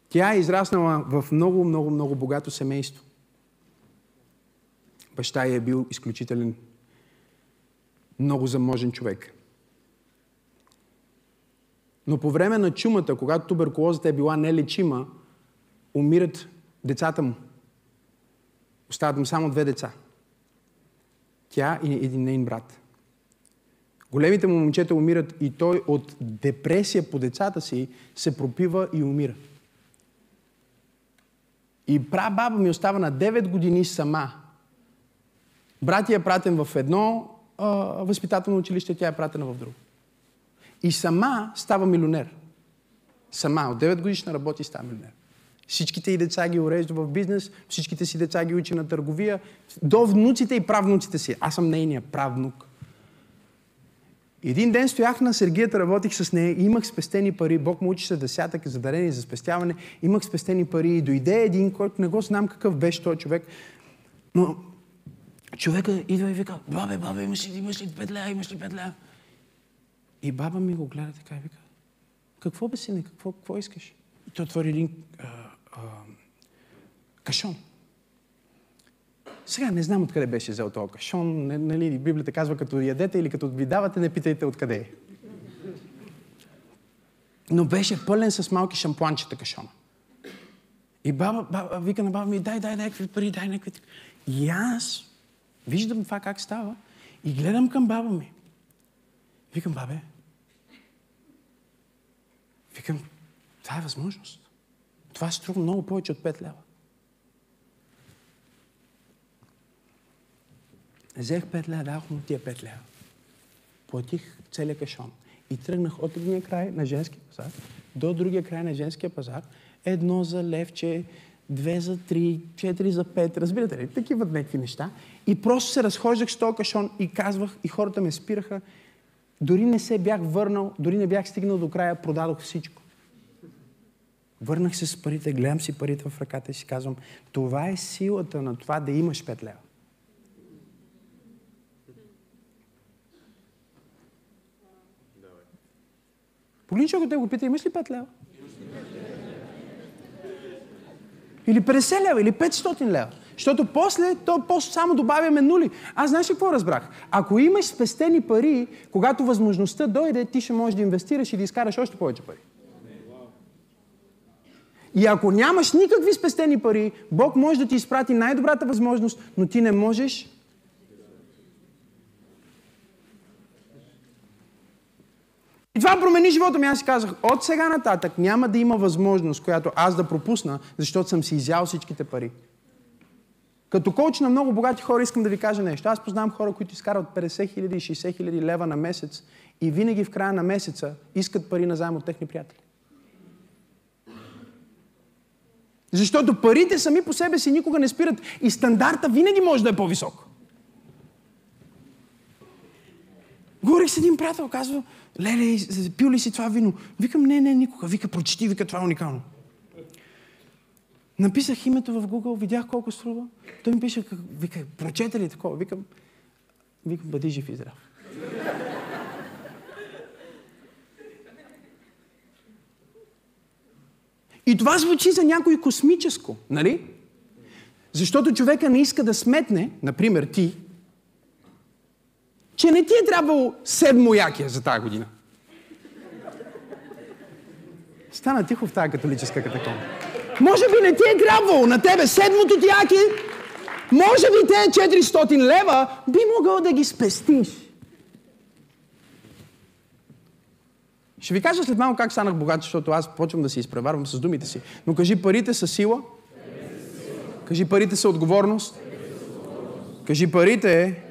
Тя е израснала в много, много, много богато семейство. Баща й е бил изключителен, много заможен човек. Но по време на чумата, когато туберкулозата е била нелечима, умират децата му. Остават му само две деца. Тя и един нейн брат. Големите му момчета умират и той от депресия по децата си се пропива и умира. И прабаба ми остава на 9 години сама. Брат е пратен в едно а, възпитателно училище, тя е пратена в друго. И сама става милионер. Сама, от 9 годишна работи става милионер. Всичките и деца ги урежда в бизнес, всичките си деца ги учи на търговия, до внуците и правнуците си. Аз съм нейния правнук. Един ден стоях на Сергията, работих с нея и имах спестени пари. Бог му учи се десятък за дарение, за спестяване. Имах спестени пари и дойде един, който не го знам какъв беше този човек. Но човека идва и вика, бабе, бабе, имаш ли, имаш ли пет лея, имаш ли пет лея? И баба ми го гледа така и вика, какво бе сине, какво, какво искаш? И той отвори един а, а, кашон. Сега не знам откъде беше взел този кашон. Нали, Библията казва, като ядете или като ви давате, не питайте откъде е. Но беше пълен с малки шампуанчета кашона. И баба, баба вика на баба ми, дай, дай, дай, някакви пари, дай някакви... И аз виждам това как става и гледам към баба ми. Викам, бабе, викам, това е възможност. Това струва много повече от 5 лева. Взех 5 лева, дадох му тия 5 лева. Платих целия кашон. И тръгнах от едния край на женския пазар до другия край на женския пазар. Едно за левче, две за три, четири за пет, разбирате ли? Такива някакви неща. И просто се разхождах с този кашон и казвах, и хората ме спираха. Дори не се бях върнал, дори не бях стигнал до края, продадох всичко. Върнах се с парите, гледам си парите в ръката и си казвам, това е силата на това да имаш 5 лева. Погледни човека, те го пита, имаш ли 5 лева? Или 50 лева, или 500 лева. Защото после, то после само добавяме нули. Аз знаеш какво разбрах? Ако имаш спестени пари, когато възможността дойде, ти ще можеш да инвестираш и да изкараш още повече пари. И ако нямаш никакви спестени пари, Бог може да ти изпрати най-добрата възможност, но ти не можеш И това промени живота ми. Аз си казах, от сега нататък няма да има възможност, която аз да пропусна, защото съм си изял всичките пари. Като коуч на много богати хора искам да ви кажа нещо. Аз познавам хора, които изкарват 50 хиляди и 60 хиляди лева на месец и винаги в края на месеца искат пари на заем от техни приятели. Защото парите сами по себе си никога не спират и стандарта винаги може да е по-висок. Говорих с един приятел, казва, леле, пил ли си това вино? Викам, не, не, никога. Вика, прочети, вика, това е уникално. Написах името в Google, видях колко струва. Той ми пише, вика, прочете ли такова? Викам, викам, бъди жив и здрав. И това звучи за някой космическо, нали? Защото човека не иска да сметне, например ти, че не ти е трябвало седмо якия за тази година. Стана тихо в тази католическа катакомба. Може би не ти е трябвало на тебе седмото ти аки, може би те 400 лева би могъл да ги спестиш. Ще ви кажа след малко как станах богат, защото аз почвам да си изпреварвам с думите си. Но кажи парите са сила. Кажи парите са отговорност. Кажи парите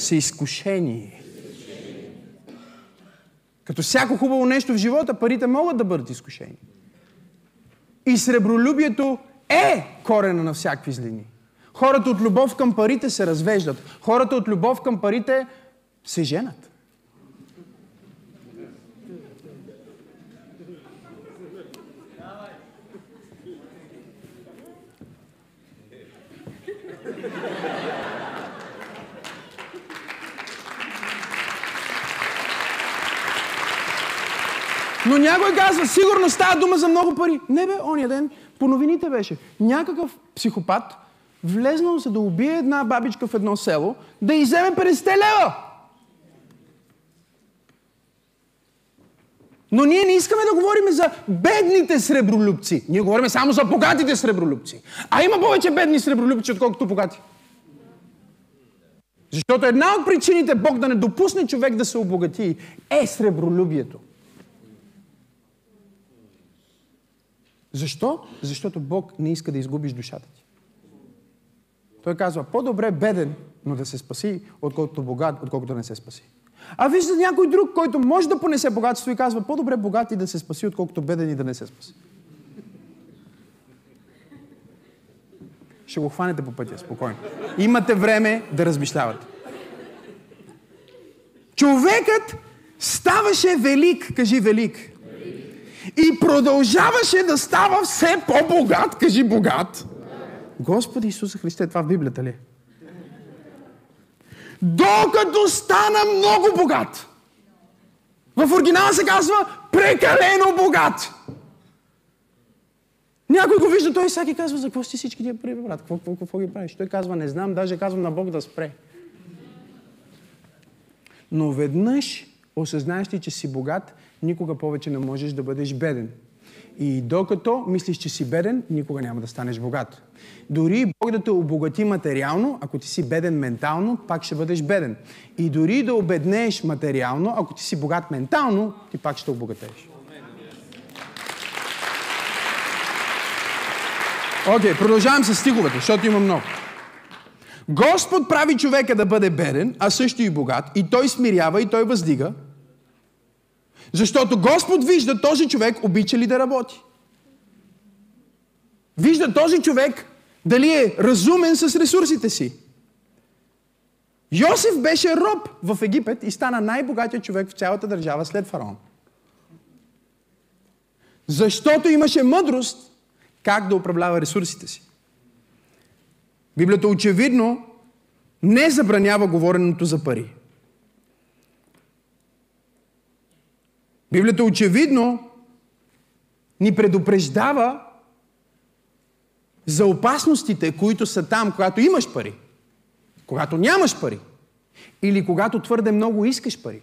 са изкушение. Като всяко хубаво нещо в живота, парите могат да бъдат изкушени. И сребролюбието е корена на всякакви злини. Хората от любов към парите се развеждат. Хората от любов към парите се женат. Но някой казва, сигурно става дума за много пари. Не бе, ония ден по новините беше. Някакъв психопат влезнал за да убие една бабичка в едно село, да иземе 50 лева. Но ние не искаме да говорим за бедните сребролюбци. Ние говорим само за богатите сребролюбци. А има повече бедни сребролюбци, отколкото богати. Защото една от причините Бог да не допусне човек да се обогати е сребролюбието. Защо? Защото Бог не иска да изгубиш душата ти. Той казва, по-добре беден, но да се спаси, отколкото богат, отколкото не се спаси. А вижда някой друг, който може да понесе богатство и казва, по-добре богат и да се спаси, отколкото беден и да не се спаси. Ще го хванете по пътя, спокойно. Имате време да размишлявате. Човекът ставаше велик, кажи велик. И продължаваше да става все по-богат. Кажи богат. Господи Исуса Христе, това в Библията ли? Е? Докато стана много богат. В оригинала се казва прекалено богат. Някой го вижда, той всяки казва, за какво си всички тия пари, брат? Какво, какво, какво ги правиш? Той казва, не знам, даже казвам на Бог да спре. Но веднъж, осъзнаеш ли, че си богат, никога повече не можеш да бъдеш беден. И докато мислиш, че си беден, никога няма да станеш богат. Дори Бог да те обогати материално, ако ти си беден ментално, пак ще бъдеш беден. И дори да обеднееш материално, ако ти си богат ментално, ти пак ще обогатееш. Окей, okay, продължавам с стиховете, защото има много. Господ прави човека да бъде беден, а също и богат, и той смирява, и той въздига, защото Господ вижда този човек обича ли да работи. Вижда този човек дали е разумен с ресурсите си. Йосиф беше роб в Египет и стана най-богатият човек в цялата държава след фараон. Защото имаше мъдрост как да управлява ресурсите си. Библията очевидно не забранява говореното за пари. Библията очевидно ни предупреждава за опасностите, които са там, когато имаш пари, когато нямаш пари или когато твърде много искаш пари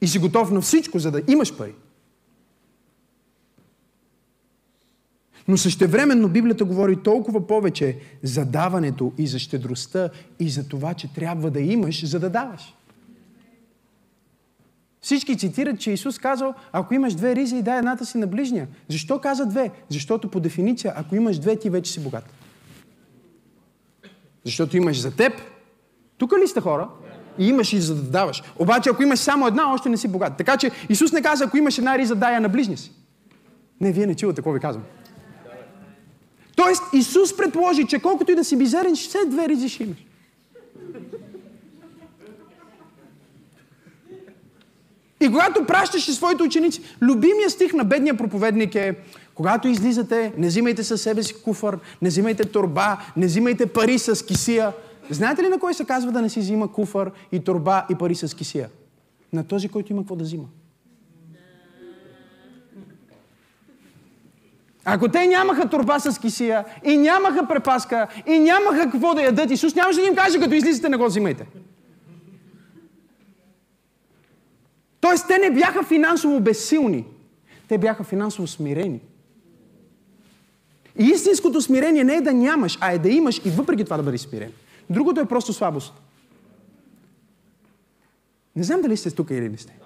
и си готов на всичко, за да имаш пари. Но същевременно Библията говори толкова повече за даването и за щедростта и за това, че трябва да имаш, за да даваш. Всички цитират, че Исус казал, ако имаш две ризи, и дай едната си на ближния. Защо каза две? Защото по дефиниция, ако имаш две, ти вече си богат. Защото имаш за теб. Тук ли сте хора? И имаш и за да даваш. Обаче, ако имаш само една, още не си богат. Така че Исус не каза, ако имаш една риза, дай я на ближния си. Не, вие не чувате какво ви казвам. Тоест, Исус предположи, че колкото и да си бизерен, все две ризи ще имаш. И когато пращаше своите ученици, любимия стих на бедния проповедник е когато излизате, не взимайте със себе си куфър, не взимайте турба, не взимайте пари с кисия. Знаете ли на кой се казва да не си взима куфър и турба и пари с кисия? На този, който има какво да взима. Ако те нямаха турба с кисия и нямаха препаска и нямаха какво да ядат, Исус нямаше да им каже, като излизате, не го взимайте. Тоест, те не бяха финансово безсилни. Те бяха финансово смирени. И истинското смирение не е да нямаш, а е да имаш и въпреки това да бъдеш смирен. Другото е просто слабост. Не знам дали сте тук или не сте.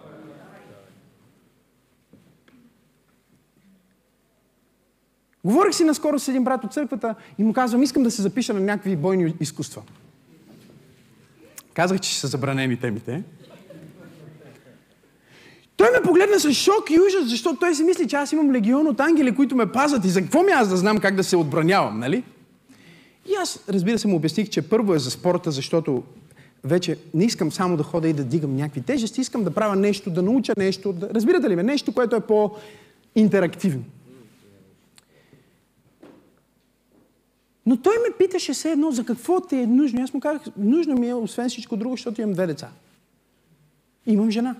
Говорих си наскоро с един брат от църквата и му казвам, искам да се запиша на някакви бойни изкуства. Казах, че са забранени темите. Той ме погледна с шок и ужас, защото той си мисли, че аз имам легион от ангели, които ме пазят и за какво ми аз да знам как да се отбранявам, нали? И аз, разбира се, му обясних, че първо е за спорта, защото вече не искам само да хода и да дигам някакви тежести, искам да правя нещо, да науча нещо, да... разбирате ли ме, нещо, което е по-интерактивно. Но той ме питаше все едно за какво ти е нужно. Аз му казах, нужно ми е, освен всичко друго, защото имам две деца. Имам жена.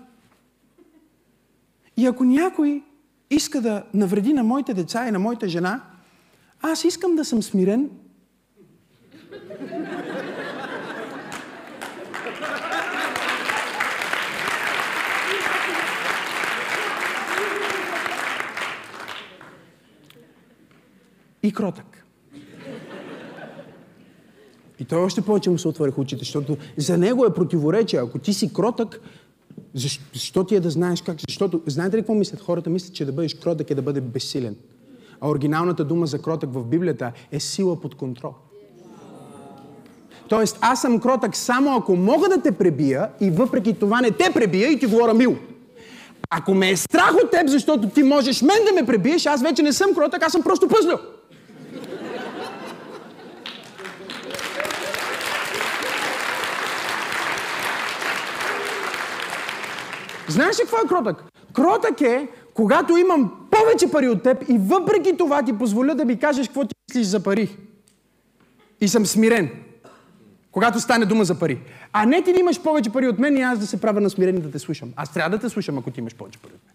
И ако някой иска да навреди на моите деца и на моята жена, аз искам да съм смирен. И кротък. И той още повече му се отвориха очите, защото за него е противоречие. Ако ти си кротък, защо, защо ти е да знаеш как? Защото, знаете ли какво мислят хората? Мислят, че да бъдеш кротък е да бъде безсилен. А оригиналната дума за кротък в Библията е сила под контрол. Тоест, аз съм кротък само ако мога да те пребия и въпреки това не те пребия и ти говоря мил. Ако ме е страх от теб, защото ти можеш мен да ме пребиеш, аз вече не съм кротък, аз съм просто пъзлил. Знаеш ли какво е кротък? Кротък е, когато имам повече пари от теб и въпреки това ти позволя да ми кажеш какво ти мислиш за пари. И съм смирен. Когато стане дума за пари. А не ти да имаш повече пари от мен и аз да се правя на смирен и да те слушам. Аз трябва да те слушам, ако ти имаш повече пари от мен.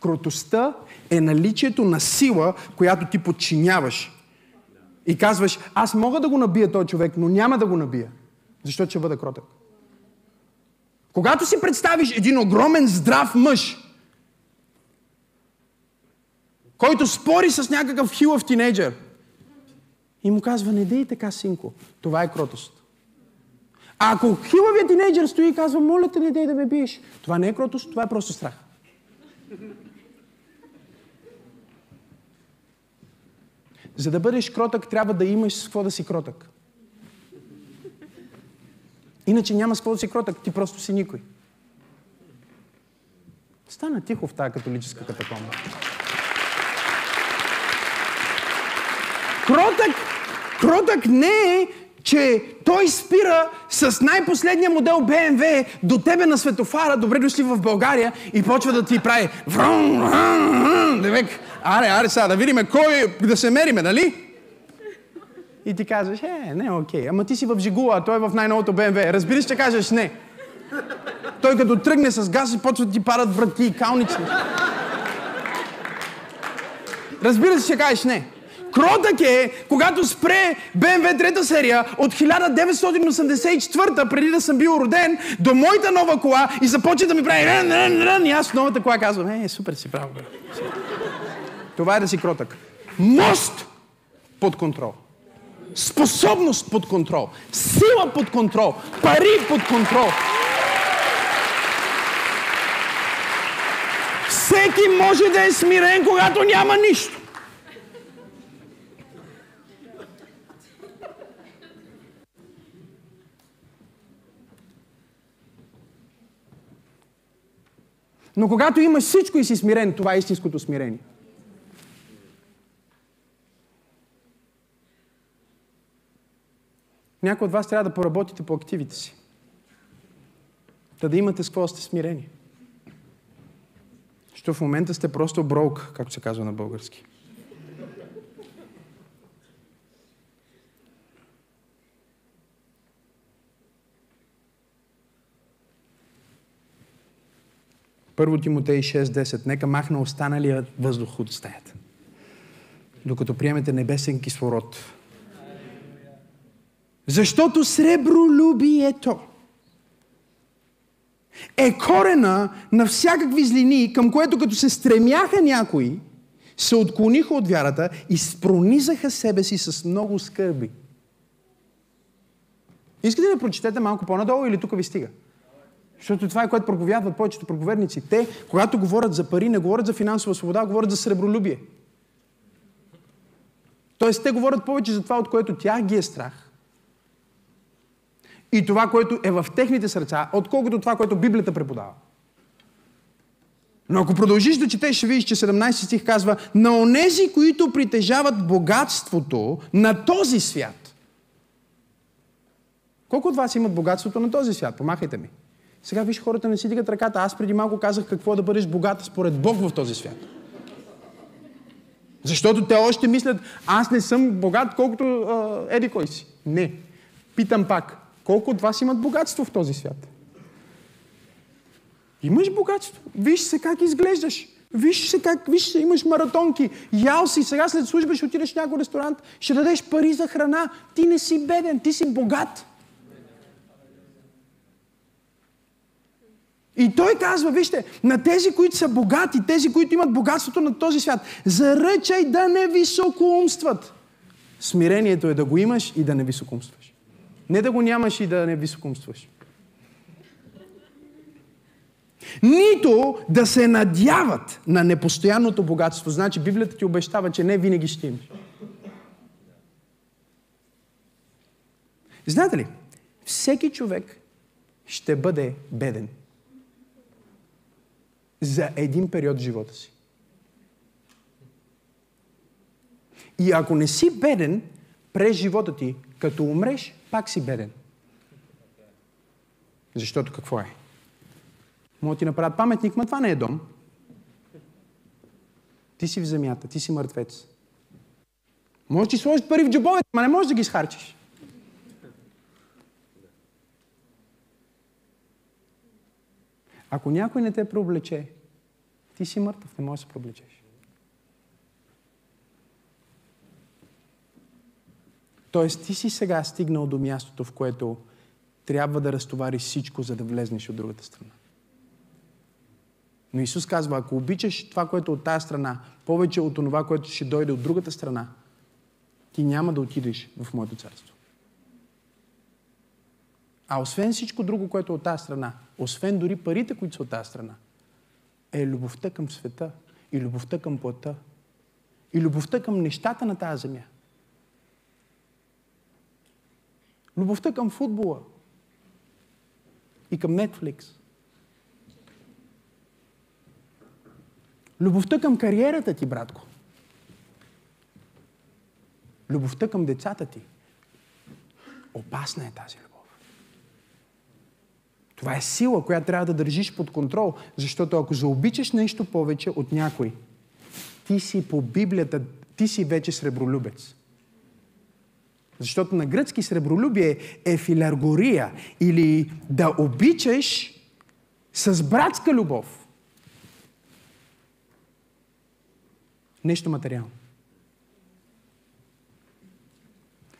Кротостта е наличието на сила, която ти подчиняваш. И казваш, аз мога да го набия този човек, но няма да го набия. Защото ще бъда кротък. Когато си представиш един огромен здрав мъж, който спори с някакъв хилав тинейджър и му казва, не дей така, синко. Това е кротост. А ако хилавият тинейджър стои и казва, моля те, не дей да ме биеш. Това не е кротост, това е просто страх. За да бъдеш кротък, трябва да имаш с какво да си кротък. Иначе няма с какво да си кротък, ти просто си никой. Стана тихо в тази католическа катакомба. Кротък, кротък не е, че той спира с най-последния модел BMW до тебе на светофара, добре дошли в България и почва да ти прави Девек, аре, аре сега, да видим кой да се мериме, нали? И ти казваш, е, не, окей. Ама ти си в Жигула, а той е в най-новото БМВ. Разбираш, че кажеш не. Той като тръгне с газ и почва да ти падат врати и калници. Разбира се, че кажеш не. Кротък е, когато спре BMW трета серия от 1984 преди да съм бил роден, до моята нова кола и започва да ми прави рън, рън, рън, и аз новата кола казвам, е, супер си правил. Това е да си кротък. Мост под контрол. Способност под контрол. Сила под контрол. Пари под контрол. Всеки може да е смирен, когато няма нищо. Но когато имаш всичко и си смирен, това е истинското смирение. Някои от вас трябва да поработите по активите си. Та да имате с какво сте смирени. Защото в момента сте просто брок, както се казва на български. Първо Тимотей 6.10. Нека махна останалия въздух от стаята. Докато приемете небесен кислород, защото сребролюбието е корена на всякакви злини, към което като се стремяха някои, се отклониха от вярата и спронизаха себе си с много скърби. Искате да прочетете малко по-надолу или тук ви стига? Защото това е което проповядват повечето проповедници. Те, когато говорят за пари, не говорят за финансова свобода, говорят за сребролюбие. Тоест, те говорят повече за това, от което тях ги е страх. И това, което е в техните сърца, отколкото това, което Библията преподава. Но ако продължиш да четеш, ще видиш, че 17 стих казва на онези, които притежават богатството на този свят. Колко от вас имат богатството на този свят? Помахайте ми. Сега виж, хората не си дигат ръката. Аз преди малко казах какво е да бъдеш богат според Бог в този свят. Защото те още мислят, аз не съм богат, колкото а, еди кой си. Не. Питам пак, колко от вас имат богатство в този свят? Имаш богатство. Виж се как изглеждаш. Виж се как, виж се, имаш маратонки. Ял си, сега след служба ще отидеш в някой ресторант, ще дадеш пари за храна. Ти не си беден, ти си богат. И той казва, вижте, на тези, които са богати, тези, които имат богатството на този свят, заръчай да не високоумстват. Смирението е да го имаш и да не високоумстваш. Не да го нямаш и да не високоумстваш. Нито да се надяват на непостоянното богатство. Значи Библията ти обещава, че не винаги ще имаш. Знаете ли, всеки човек ще бъде беден за един период в живота си. И ако не си беден през живота ти, като умреш, пак си беден. Защото какво е? Могат ти направят паметник, но това не е дом. Ти си в земята, ти си мъртвец. Може ти сложиш пари в джобовете, но не можеш да ги изхарчиш. Ако някой не те преоблече, ти си мъртъв, не можеш да се преоблечеш. Тоест, ти си сега стигнал до мястото, в което трябва да разтовариш всичко, за да влезнеш от другата страна. Но Исус казва, ако обичаш това, което е от тази страна, повече от това, което ще дойде от другата страна, ти няма да отидеш в моето царство. А освен всичко друго, което е от тази страна, освен дори парите, които са от тази страна, е любовта към света и любовта към плътта и любовта към нещата на тази земя. Любовта към футбола и към Netflix. Любовта към кариерата ти, братко. Любовта към децата ти. Опасна е тази любов. Това е сила, която трябва да държиш под контрол, защото ако заобичаш нещо повече от някой, ти си по Библията, ти си вече сребролюбец. Защото на гръцки сребролюбие е филаргория или да обичаш с братска любов. Нещо материално.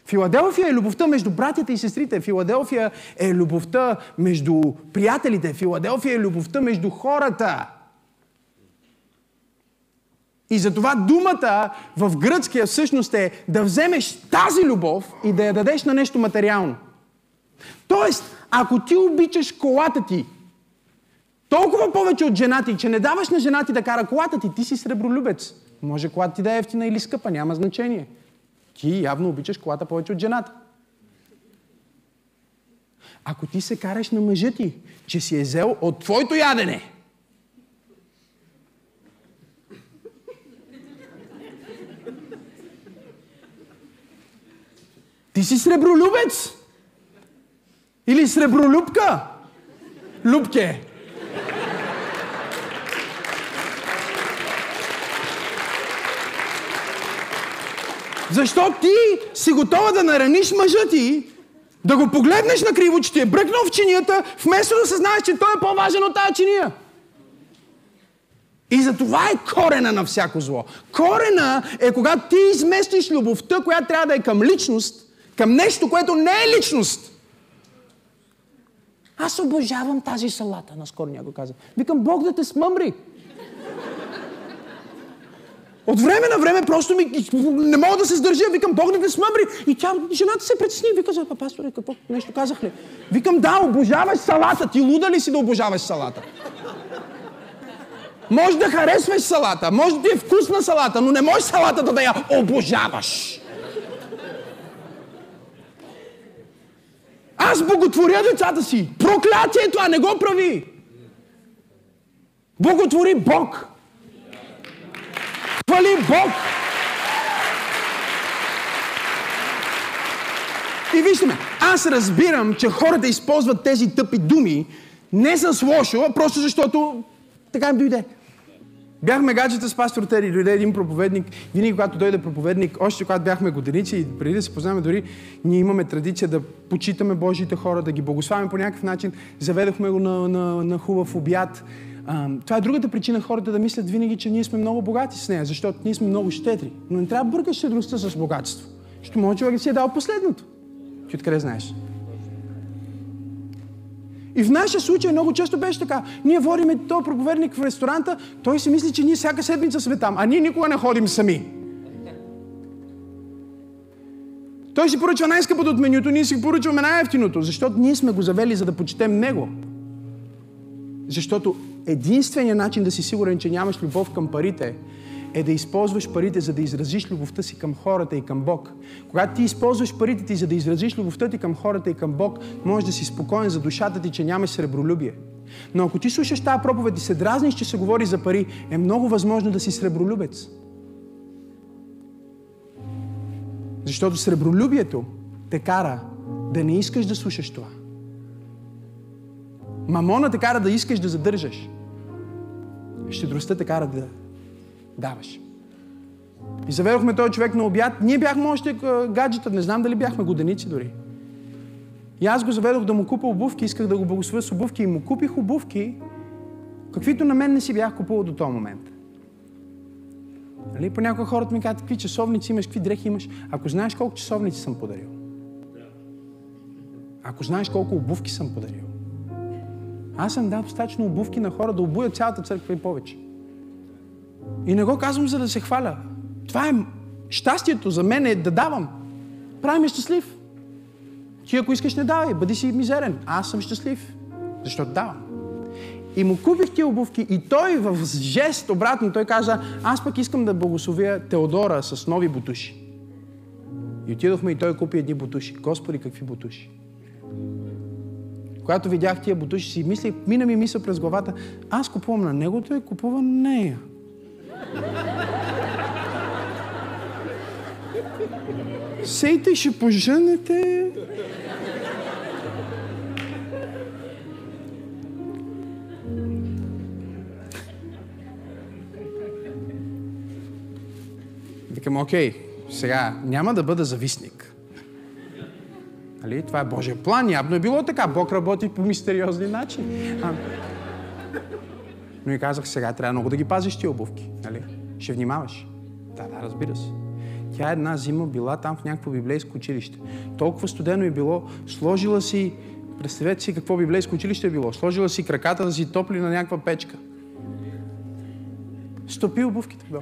Филаделфия е любовта между братята и сестрите. Филаделфия е любовта между приятелите. Филаделфия е любовта между хората. И затова думата в гръцкия всъщност е да вземеш тази любов и да я дадеш на нещо материално. Тоест, ако ти обичаш колата ти, толкова повече от жена ти, че не даваш на жена ти да кара колата ти, ти си сребролюбец. Може колата ти да е ефтина или скъпа, няма значение. Ти явно обичаш колата повече от жената. Ако ти се караш на мъжа ти, че си е взел от твоето ядене, Ти си сребролюбец. Или сребролюбка. Любке. Защо ти си готова да нараниш мъжа ти, да го погледнеш на криво, че ти е бръкнал в чинията, вместо да съзнаеш, че той е по-важен от тази чиния. И за това е корена на всяко зло. Корена е когато ти изместиш любовта, която трябва да е към личност, към нещо, което не е личност. Аз обожавам тази салата, наскоро някой каза. Викам, Бог да те смъмри. От време на време просто ми, не мога да се сдържа. Викам, Бог да те смъбри. И тя, жената се притесни. Вика, за пасторе, какво нещо казах ли? Викам, да, обожаваш салата. Ти луда ли си да обожаваш салата? Може да харесваш салата, може да ти е вкусна салата, но не можеш салатата да я обожаваш. Аз боготворя децата си. Проклятието, а не го прави. Боготвори Бог. Хвали Бог! И вижте ме, аз разбирам, че хората използват тези тъпи думи не с лошо, а просто защото така им дойде. Бяхме гаджета с пастор Тери, дойде един проповедник. Винаги, когато дойде проповедник, още когато бяхме годеници и преди да се познаваме дори, ние имаме традиция да почитаме Божиите хора, да ги благославяме по някакъв начин. Заведохме го на, на, на хубав обяд. А, това е другата причина хората да мислят винаги, че ние сме много богати с нея, защото ние сме много щедри. Но не трябва да бъркаш щедростта с богатство. Защото може човек си е дал последното. Ти откъде знаеш? И в нашия случай много често беше така. Ние водиме този проповедник в ресторанта, той си мисли, че ние всяка седмица сме там, а ние никога не ходим сами. Той си поръчва най-скъпото от менюто, ние си поръчваме най-ефтиното, защото ние сме го завели, за да почетем Него. Защото единственият начин да си сигурен, че нямаш любов към парите, е да използваш парите, за да изразиш любовта си към хората и към Бог. Когато ти използваш парите ти, за да изразиш любовта ти към хората и към Бог, можеш да си спокоен за душата ти, че нямаш сребролюбие. Но ако ти слушаш тази проповед и се дразниш, че се говори за пари, е много възможно да си сребролюбец. Защото сребролюбието те кара да не искаш да слушаш това. Мамона те кара да искаш да задържаш. Щедростта те кара да даваш. И заведохме този човек на обяд. Ние бяхме още гаджета, не знам дали бяхме годеници дори. И аз го заведох да му купа обувки, исках да го благословя с обувки и му купих обувки, каквито на мен не си бях купувал до този момент. Нали? Понякога хората ми казват, какви часовници имаш, какви дрехи имаш. Ако знаеш колко часовници съм подарил. Ако знаеш колко обувки съм подарил. Аз съм дал достатъчно обувки на хора да обуя цялата църква и повече. И не го казвам за да се хваля. Това е щастието за мен е да давам. Прави ме щастлив. Ти ако искаш не давай, бъди си мизерен. Аз съм щастлив, защото давам. И му купих тия обувки и той в жест обратно, той каза, аз пък искам да благословя Теодора с нови бутуши. И отидохме и той купи едни бутуши. Господи, какви бутуши! Когато видях тия бутуши, си мислих, мина ми мисъл през главата, аз купувам на него, той купува на нея. Сейте ще поженете. Викам, окей, сега няма да бъда зависник. Нали? Това е Божия план. Явно е било така. Бог работи по мистериозни начини. Но и казах, сега трябва много да ги пазиш ти обувки. Нали? Ще внимаваш. Да, да, разбира се. Тя една зима била там в някакво библейско училище. Толкова студено е било, сложила си, представете си какво библейско училище е било, сложила си краката да си топли на някаква печка. Стопи обувките. Да.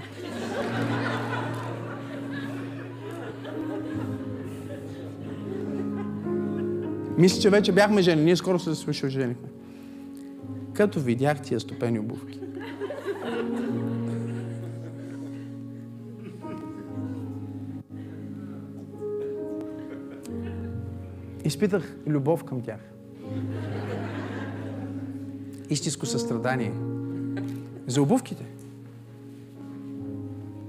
Мисля, че вече бяхме жени. Ние скоро се свърши женихме. Като видях тия стопени обувки. Изпитах любов към тях. Истинско състрадание. За обувките.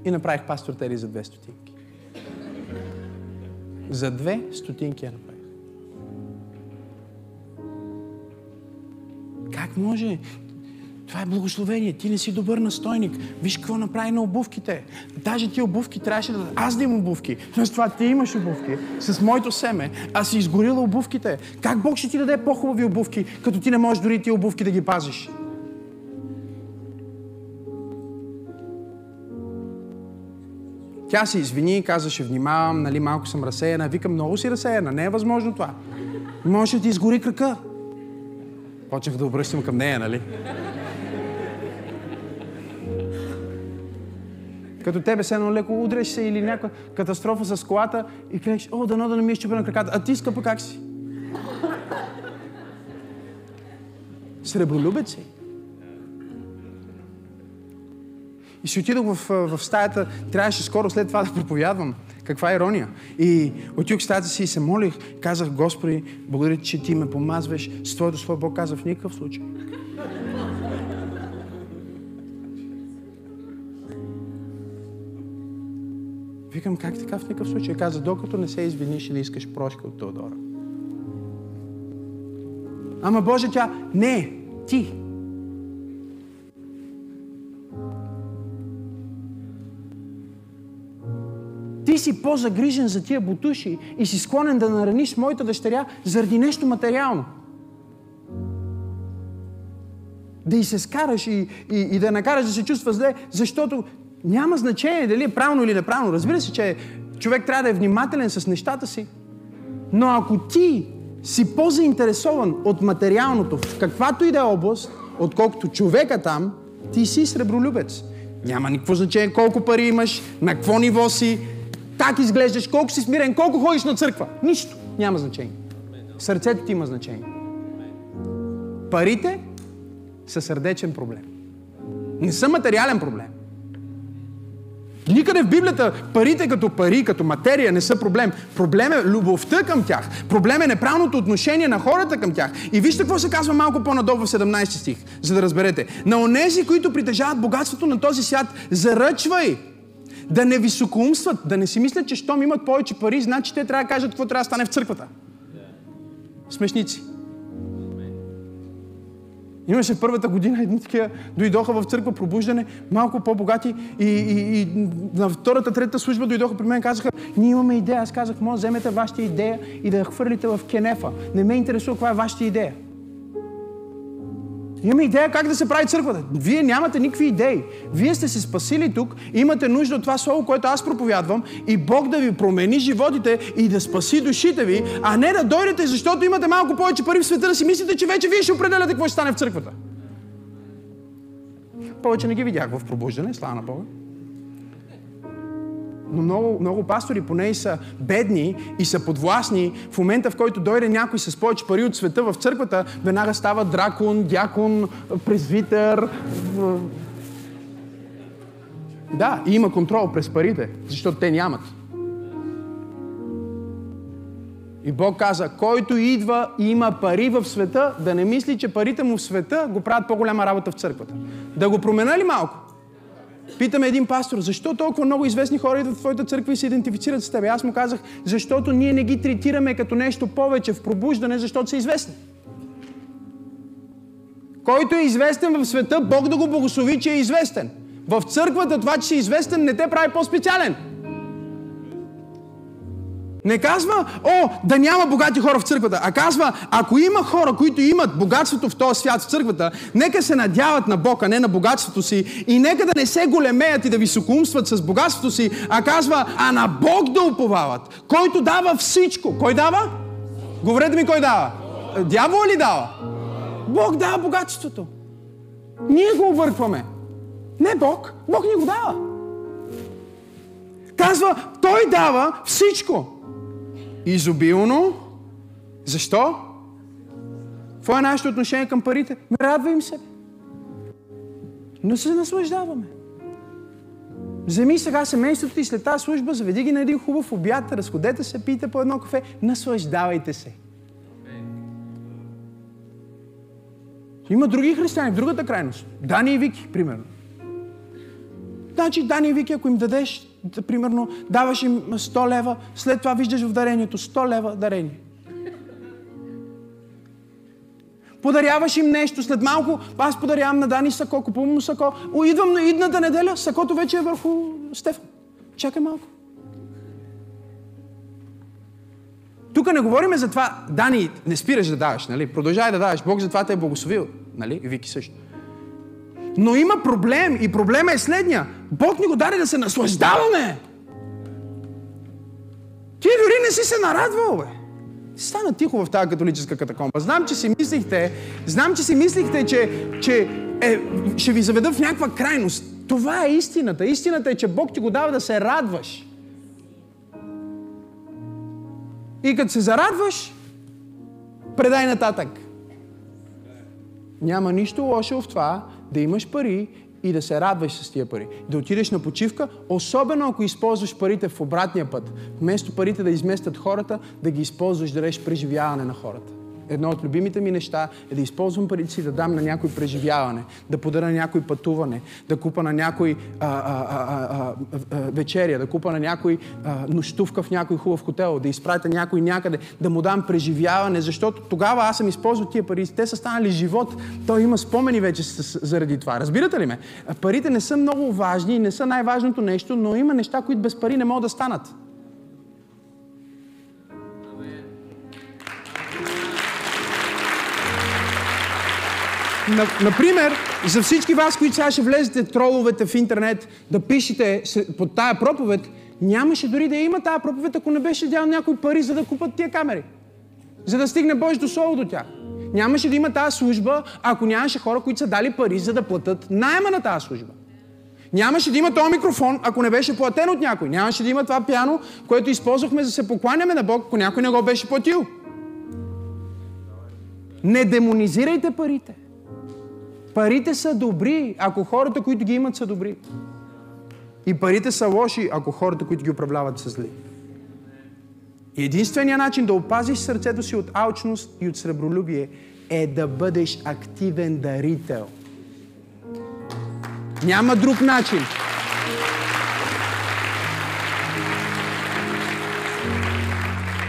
И направих пастор Тери за две стотинки. За две стотинки я направих. Може? Това е благословение. Ти не си добър настойник. Виж какво направи на обувките. Даже ти обувки трябваше да... Аз да имам обувки. С това ти имаш обувки. С моето семе. Аз си изгорила обувките. Как Бог ще ти даде по-хубави обувки, като ти не можеш дори ти обувки да ги пазиш? Тя се извини и каза, ще внимавам, нали, малко съм разсеяна. Викам, много си разсеяна, не е възможно това. Може да ти изгори крака. Почнах да обръщам към нея, нали? Като тебе се едно леко удреш се или някаква катастрофа с колата и кажеш, о, дано да не ми е на краката. А ти, скъпа, как си? Сребролюбец си. И си отидох в, в стаята, трябваше скоро след това да проповядвам. Каква ирония. И отидох в стаята си и се молих. Казах, Господи, благодаря, че ти ме помазваш с Твоето Слово. Бог каза в никакъв случай. Викам, как така в никакъв случай? Каза, докато не се извиниш и да искаш прошка от Теодора. Ама Боже, тя, не, ти. Ти си по-загрижен за тия бутуши и си склонен да нараниш моята дъщеря заради нещо материално. Да и се скараш и, и, и да накараш да се чувства зле, защото няма значение дали е правилно или неправилно. Разбира се, че човек трябва да е внимателен с нещата си. Но ако ти си по-заинтересован от материалното, в каквато и да е област, отколкото човека там, ти си сребролюбец. Няма никакво значение колко пари имаш, на какво ниво си, как изглеждаш, колко си смирен, колко ходиш на църква. Нищо няма значение. Сърцето ти има значение. Парите са сърдечен проблем. Не са материален проблем. Никъде в Библията парите като пари, като материя не са проблем. Проблем е любовта към тях. Проблем е неправилното отношение на хората към тях. И вижте какво се казва малко по-надолу в 17 стих, за да разберете. На онези, които притежават богатството на този свят, заръчвай да не високоумстват, да не си мислят, че щом имат повече пари, значи те трябва да кажат какво трябва да стане в църквата. Смешници. Имаше първата година едни такива, дойдоха в църква пробуждане, малко по-богати и, и, и на втората, третата служба дойдоха при мен и казаха, ние имаме идея. Аз казах, може вземете вашата идея и да я хвърлите в кенефа. Не ме интересува каква е вашата идея. Имаме идея как да се прави църквата. Вие нямате никакви идеи. Вие сте се спасили тук, имате нужда от това слово, което аз проповядвам и Бог да ви промени животите и да спаси душите ви, а не да дойдете, защото имате малко повече пари в света да си мислите, че вече вие ще определяте какво ще стане в църквата. Повече не ги видях в пробуждане, слава на Бога. Но много, много пастори поне и са бедни и са подвластни. В момента, в който дойде някой с повече пари от света в църквата, веднага става дракон, дякон, презвитър. Да, и има контрол през парите, защото те нямат. И Бог каза, който идва и има пари в света, да не мисли, че парите му в света го правят по-голяма работа в църквата. Да го промена ли малко? Питаме един пастор, защо толкова много известни хора идват в твоята църква и се идентифицират с теб? Аз му казах, защото ние не ги третираме като нещо повече в пробуждане, защото са известни. Който е известен в света, Бог да го благослови, че е известен. В църквата това, че си известен, не те прави по-специален. Не казва, о, да няма богати хора в църквата, а казва, ако има хора, които имат богатството в този свят в църквата, нека се надяват на Бог, а не на богатството си и нека да не се големеят и да високоумстват с богатството си, а казва, а на Бог да уповават, който дава всичко. Кой дава? Говорете ми кой дава. Дявол ли дава? Бог дава богатството. Ние го объркваме. Не Бог, Бог ни го дава. Казва, Той дава всичко изобилно. Защо? Какво е нашето отношение към парите? Радвай се. Но се наслаждаваме. Вземи сега семейството и след тази служба, заведи ги на един хубав обяд, разходете се, пийте по едно кафе, наслаждавайте се. Има други християни в другата крайност. Дани и Вики, примерно. Значи Дани и Вики, ако им дадеш примерно, даваш им 100 лева, след това виждаш в дарението 100 лева дарение. Подаряваш им нещо, след малко аз подарявам на Дани сако, купувам му сако. Идвам на идната неделя, сакото вече е върху Стефан. Чакай малко. Тук не говорим за това, Дани, не спираш да даваш, нали? Продължай да даваш. Бог за това те е благословил, нали? Вики също. Но има проблем и проблема е следния. Бог ни го даде да се наслаждаваме. Ти дори не си се нарадвал, бе. Стана тихо в тази католическа катакомба. Знам, че си мислихте, знам, че си мислихте, че, че е, ще ви заведа в някаква крайност. Това е истината. Истината е, че Бог ти го дава да се радваш. И като се зарадваш, предай нататък. Няма нищо лошо в това да имаш пари и да се радваш с тия пари. Да отидеш на почивка, особено ако използваш парите в обратния път. Вместо парите да изместят хората, да ги използваш да дадеш преживяване на хората едно от любимите ми неща е да използвам парите си да дам на някой преживяване, да подаря на някой пътуване, да купа на някой а, а, а, а, вечеря, да купа на някой а, нощувка в някой хубав хотел, да изпратя някой някъде, да му дам преживяване, защото тогава аз съм използвал тия пари. Те са станали живот. Той има спомени вече заради това. Разбирате ли ме? Парите не са много важни и не са най-важното нещо, но има неща, които без пари не могат да станат. Например, за всички вас, които сега ще влезете троловете в интернет, да пишете под тая проповед, нямаше дори да има тая проповед, ако не беше дял някой пари, за да купат тия камери. За да стигне Божието Слово до тях. Нямаше да има тази служба, ако нямаше хора, които са дали пари, за да платят найема на тази служба. Нямаше да има този микрофон, ако не беше платен от някой. Нямаше да има това пяно, което използвахме за да се покланяме на Бог, ако някой не го беше платил. Не демонизирайте парите. Парите са добри, ако хората, които ги имат, са добри. И парите са лоши, ако хората, които ги управляват, са зли. И единственият начин да опазиш сърцето си от алчност и от сребролюбие е да бъдеш активен дарител. Няма друг начин.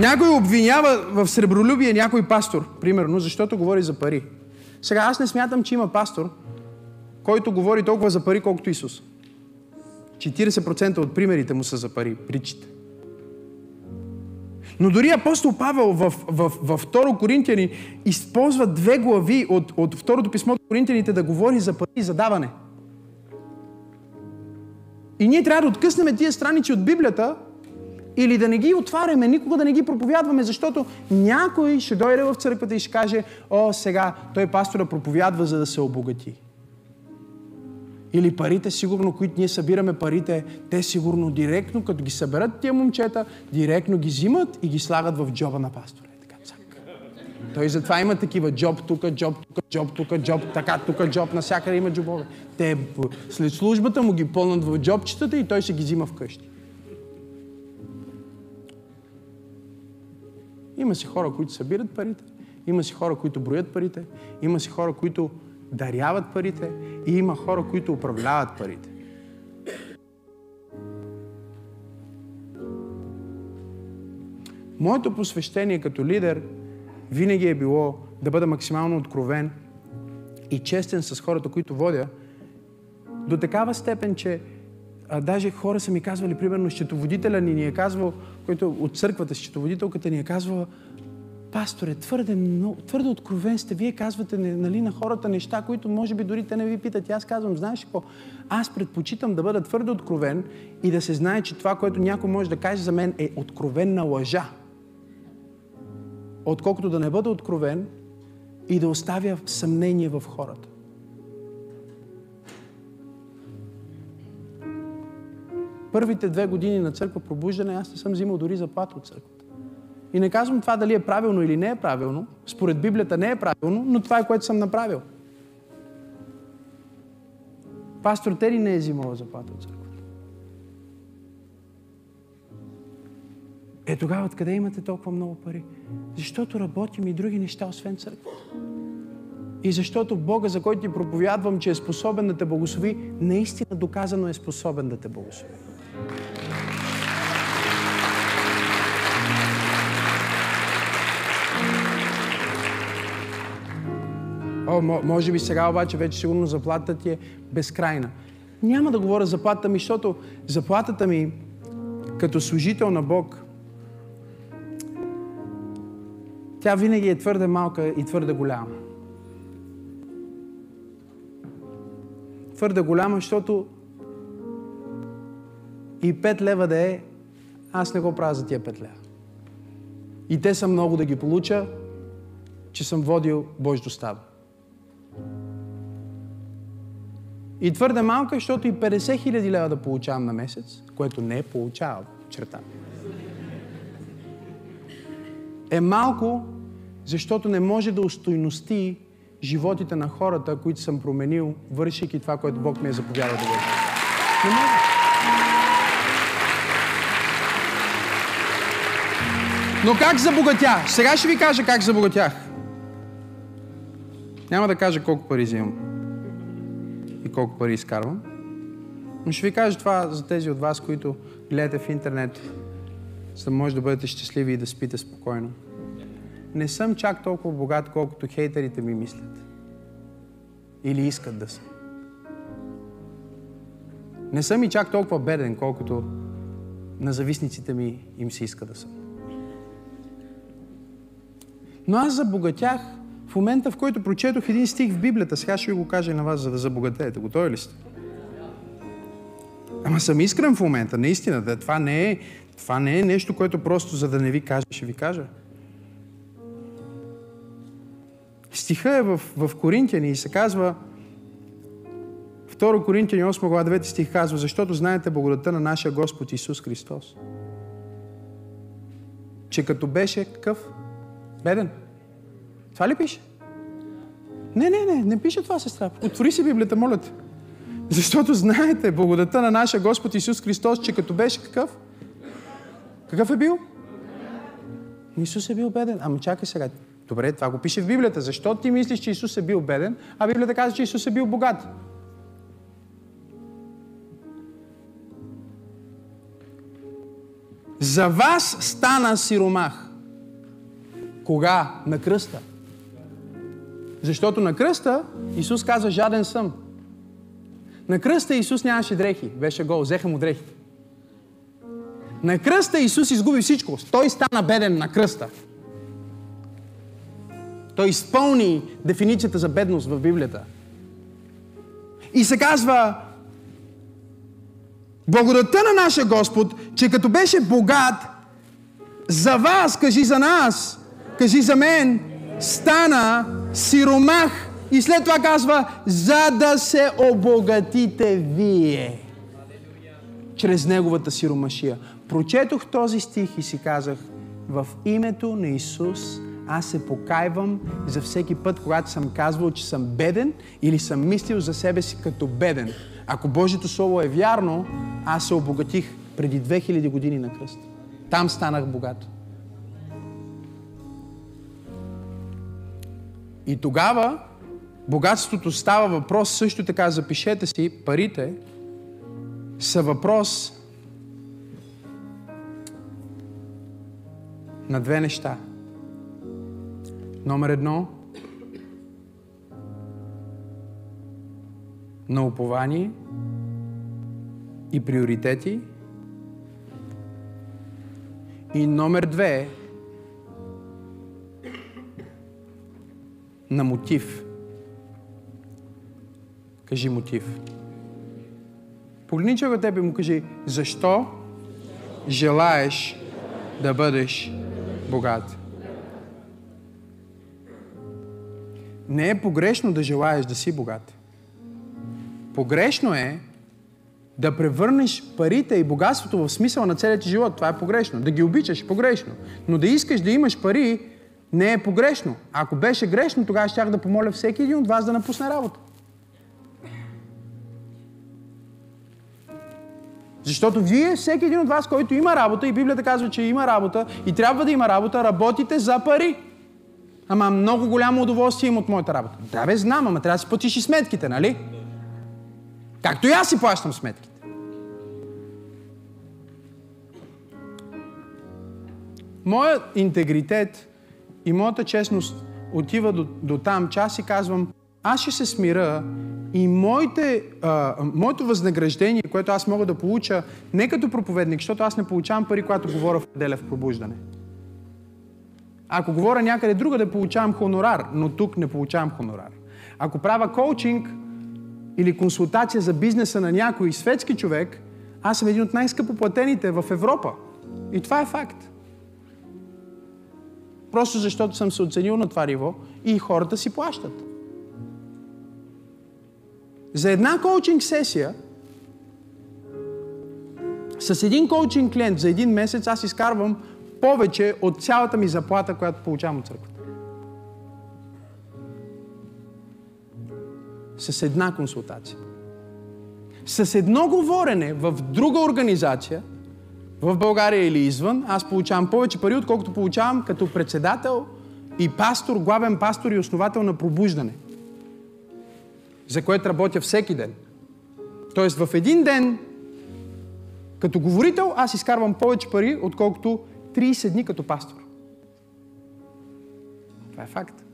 Някой обвинява в сребролюбие някой пастор, примерно, защото говори за пари. Сега аз не смятам, че има пастор, който говори толкова за пари, колкото Исус. 40% от примерите му са за пари, причите. Но дори апостол Павел в, в, в 2 Коринтияни използва две глави от, от второто писмо до Коринтияните да говори за пари и за даване. И ние трябва да откъснем тия страници от Библията или да не ги отваряме, никога да не ги проповядваме, защото някой ще дойде в църквата и ще каже, о, сега той пастора проповядва, за да се обогати. Или парите, сигурно, които ние събираме парите, те сигурно директно, като ги съберат тия момчета, директно ги взимат и ги слагат в джоба на пастора. Така, цак. Той затова има такива джоб тук, джоб тук, джоб тук, джоб така, тук, джоб, насякъде има джобове. Те след службата му ги пълнат в джобчетата и той се ги взима вкъщи. Има си хора, които събират парите, има си хора, които броят парите, има си хора, които даряват парите и има хора, които управляват парите. Моето посвещение като лидер винаги е било да бъда максимално откровен и честен с хората, които водя, до такава степен, че а, даже хора са ми казвали, примерно, счетоводителя ни ни е казвал, който от църквата, счетоводителката ни е казвала, пасторе, твърде, много, твърде откровен сте. Вие казвате нали, на хората неща, които може би дори те не ви питат. И аз казвам, знаеш какво? Аз предпочитам да бъда твърде откровен и да се знае, че това, което някой може да каже за мен е откровенна лъжа. Отколкото да не бъда откровен и да оставя съмнение в хората. Първите две години на църква пробуждане аз не съм взимал дори заплата от църквата. И не казвам това дали е правилно или не е правилно. Според Библията не е правилно, но това е което съм направил. Пастор Тери не е взимал заплата от църквата. Е тогава откъде имате толкова много пари? Защото работим и други неща, освен църквата. И защото Бога, за който ти проповядвам, че е способен да те благослови, наистина доказано е способен да те благослови. О, може би сега обаче вече сигурно заплатата ти е безкрайна. Няма да говоря заплатата ми, защото заплатата ми като служител на Бог, тя винаги е твърде малка и твърде голяма. Твърде голяма, защото и 5 лева да е, аз не го правя за тия 5 лева. И те са много да ги получа, че съм водил Божието стадо. И твърде малка, защото и 50 хиляди лева да получавам на месец, което не получавам. Черта. Е малко, защото не може да устойности животите на хората, които съм променил, вършики това, което Бог ми е заповядал да върши. Не може. Но как забогатях? Сега ще ви кажа как забогатях. Няма да кажа колко пари взимам и колко пари изкарвам. Но ще ви кажа това за тези от вас, които гледате в интернет, за да може да бъдете щастливи и да спите спокойно. Не съм чак толкова богат, колкото хейтерите ми мислят. Или искат да са. Не съм и чак толкова беден, колкото на зависниците ми им се иска да съм. Но аз забогатях в момента, в който прочетох един стих в Библията. Сега ще ви го кажа и на вас, за да забогатеете. Готови ли сте? Ама съм искрен в момента, наистина. Да, това, не е, това не е нещо, което просто за да не ви кажа, ще ви кажа. Стиха е в, в Коринтияни и се казва 2 Коринтияни 8 глава 9 стих казва, защото знаете благодата на нашия Господ Исус Христос. Че като беше какъв? Беден. Това ли пише? Не, не, не, не пише това, сестра. Отвори си Библията, моля те. Защото знаете благодата на нашия Господ Исус Христос, че като беше какъв? Какъв е бил? Исус е бил беден. Ама чакай сега. Добре, това го пише в Библията. Защо ти мислиш, че Исус е бил беден, а Библията казва, че Исус е бил богат? За вас стана сиромах. Кога? На кръста. Защото на кръста Исус каза, жаден съм. На кръста Исус нямаше дрехи, беше гол, взеха му дрехите. На кръста Исус изгуби всичко. Той стана беден на кръста. Той изпълни дефиницията за бедност в Библията. И се казва, благодата на нашия Господ, че като беше богат, за вас, кажи за нас, кажи за мен, стана сиромах. И след това казва, за да се обогатите вие. Чрез неговата сиромашия. Прочетох този стих и си казах, в името на Исус аз се покайвам за всеки път, когато съм казвал, че съм беден или съм мислил за себе си като беден. Ако Божието Слово е вярно, аз се обогатих преди 2000 години на кръст. Там станах богат. И тогава богатството става въпрос, също така запишете си, парите са въпрос на две неща. Номер едно на упование и приоритети. И номер две на мотив. Кажи мотив. Погледни човека тебе и му кажи, защо желаеш да бъдеш богат? Не е погрешно да желаеш да си богат. Погрешно е да превърнеш парите и богатството в смисъл на целият ти живот. Това е погрешно. Да ги обичаш погрешно. Но да искаш да имаш пари не е погрешно. Ако беше грешно, тогава щях да помоля всеки един от вас да напусне работа. Защото вие, всеки един от вас, който има работа, и Библията казва, че има работа, и трябва да има работа, работите за пари. Ама много голямо удоволствие има от моята работа. Да, бе, знам, ама трябва да си платиш и сметките, нали? Както и аз си плащам сметките. Моят интегритет и моята честност отива до, до там, че аз си казвам, аз ще се смира и моите, а, моето възнаграждение, което аз мога да получа, не като проповедник, защото аз не получавам пари, когато говоря в неделя в пробуждане. Ако говоря някъде друга, да получавам хонорар, но тук не получавам хонорар. Ако правя коучинг или консултация за бизнеса на някой светски човек, аз съм един от най-скъпо платените в Европа. И това е факт. Просто защото съм се оценил на това ниво и хората си плащат. За една коучинг сесия с един коучинг клиент за един месец аз изкарвам повече от цялата ми заплата, която получавам от църквата. С една консултация. С едно говорене в друга организация, в България или извън, аз получавам повече пари, отколкото получавам като председател и пастор, главен пастор и основател на пробуждане, за което работя всеки ден. Тоест в един ден, като говорител, аз изкарвам повече пари, отколкото 30 дни като пастор. Това е факт.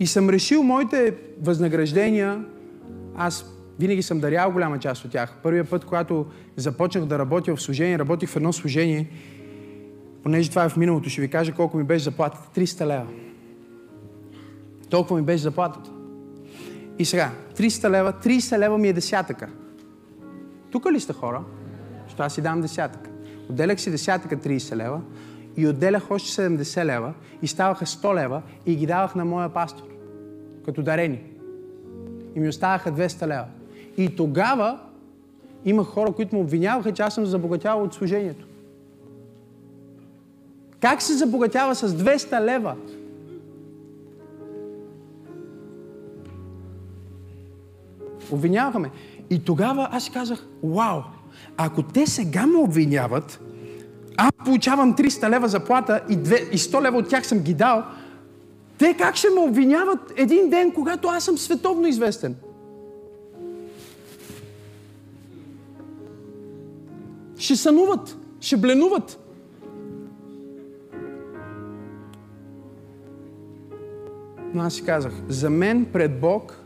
И съм решил моите възнаграждения, аз винаги съм дарял голяма част от тях. Първият път, когато започнах да работя в служение, работих в едно служение, понеже това е в миналото, ще ви кажа колко ми беше заплатата. 300 лева. Толкова ми беше заплатата. И сега, 300 лева, 30 лева ми е десятъка. Тук ли сте хора? Що аз си дам десятъка. Отделях си десятъка 30 лева и отделях още 70 лева и ставаха 100 лева и ги давах на моя пастор. Като дарени. И ми оставаха 200 лева. И тогава има хора, които му обвиняваха, че аз съм забогатял от служението. Как се забогатява с 200 лева? Обвиняваха ме. И тогава аз казах, вау, ако те сега ме обвиняват, аз получавам 300 лева заплата и, 2, и 100 лева от тях съм ги дал, те как ще ме обвиняват един ден, когато аз съм световно известен? Ще сънуват, ще бленуват. Но аз си казах, за мен пред Бог,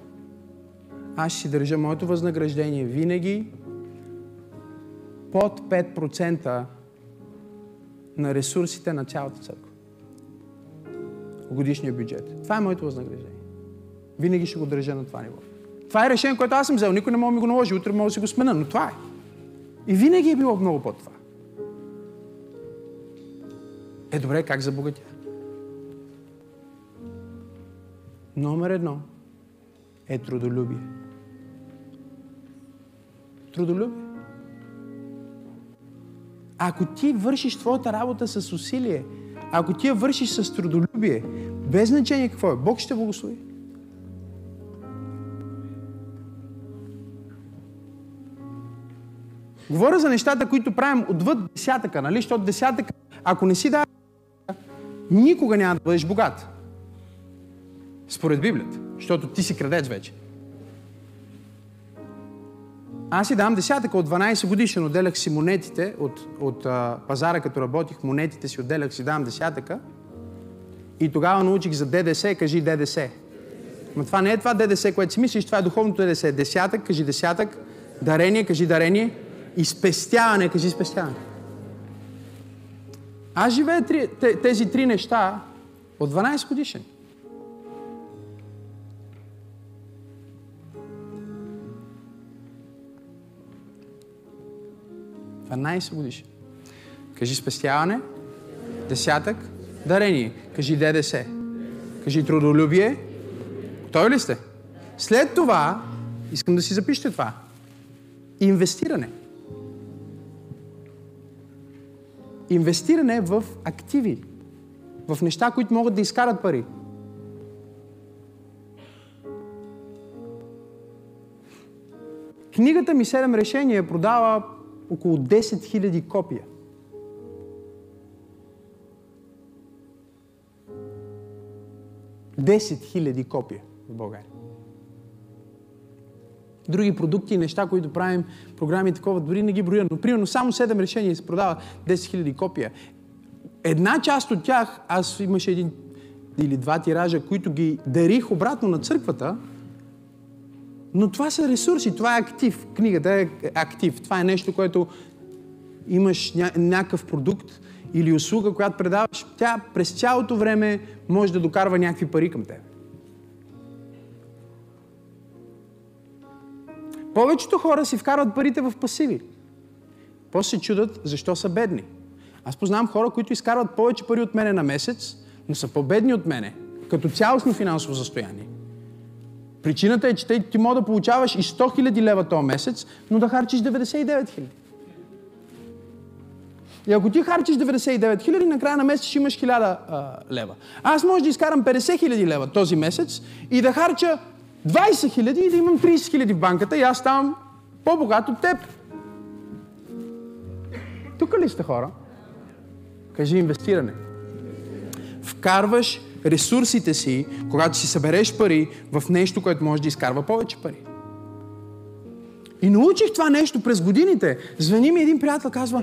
аз ще държа моето възнаграждение винаги под 5% на ресурсите на цялата църква. Годишния бюджет. Това е моето възнаграждение. Винаги ще го държа на това ниво. Това е решение, което аз съм взел. Никой не може да ми го наложи. Утре мога да си го смена, но това е. И винаги е било много под това. Е, добре, как забогатя? Номер едно е трудолюбие. Трудолюбие. Ако ти вършиш твоята работа с усилие, ако ти я вършиш с трудолюбие, без значение какво е, Бог ще благослови. Говоря за нещата, които правим отвъд десятъка, нали? Защото десятъка, ако не си дава, никога няма да бъдеш богат. Според Библията. Защото ти си крадец вече. Аз си давам десятъка от 12 годишен, отделях си монетите от, от а, пазара, като работих, монетите си отделях си, давам десятъка. И тогава научих за ДДС, кажи ДДС. Но това не е това ДДС, което си мислиш, това е духовното ДДС. Десятък, кажи десятък. Дарение, кажи дарение. И спестяване, кажи спестяване. Аз живея три, тези три неща от 12 годишен. 12 годишен. Кажи спестяване, десятък, дарение. Кажи ДДС. Кажи трудолюбие. Той ли сте? След това, искам да си запишете това. Инвестиране. Инвестиране в активи. В неща, които могат да изкарат пари. Книгата ми 7 решения продава около 10 000 копия. Десет хиляди копия в България. Други продукти и неща, които правим, програми такова, дори не ги броя, но примерно само 7 решения се продава 10 000 копия. Една част от тях, аз имаше един или два тиража, които ги дарих обратно на църквата, но това са ресурси, това е актив. Книгата е актив. Това е нещо, което имаш ня- някакъв продукт или услуга, която предаваш, тя през цялото време може да докарва някакви пари към теб. Повечето хора си вкарват парите в пасиви. После се чудат защо са бедни. Аз познавам хора, които изкарват повече пари от мене на месец, но са по-бедни от мене, като цялостно финансово състояние. Причината е, че ти, ти може да получаваш и 100 000 лева този месец, но да харчиш 99 000. И ако ти харчиш 99 хиляди, накрая на месец ще имаш 1000 а, лева. Аз може да изкарам 50 хиляди лева този месец и да харча 20 хиляди и да имам 30 хиляди в банката и аз ставам по-богат от теб. Тук ли сте хора? Кажи инвестиране. Вкарваш ресурсите си, когато си събереш пари, в нещо, което може да изкарва повече пари. И научих това нещо през годините. Звъни ми един приятел, казва,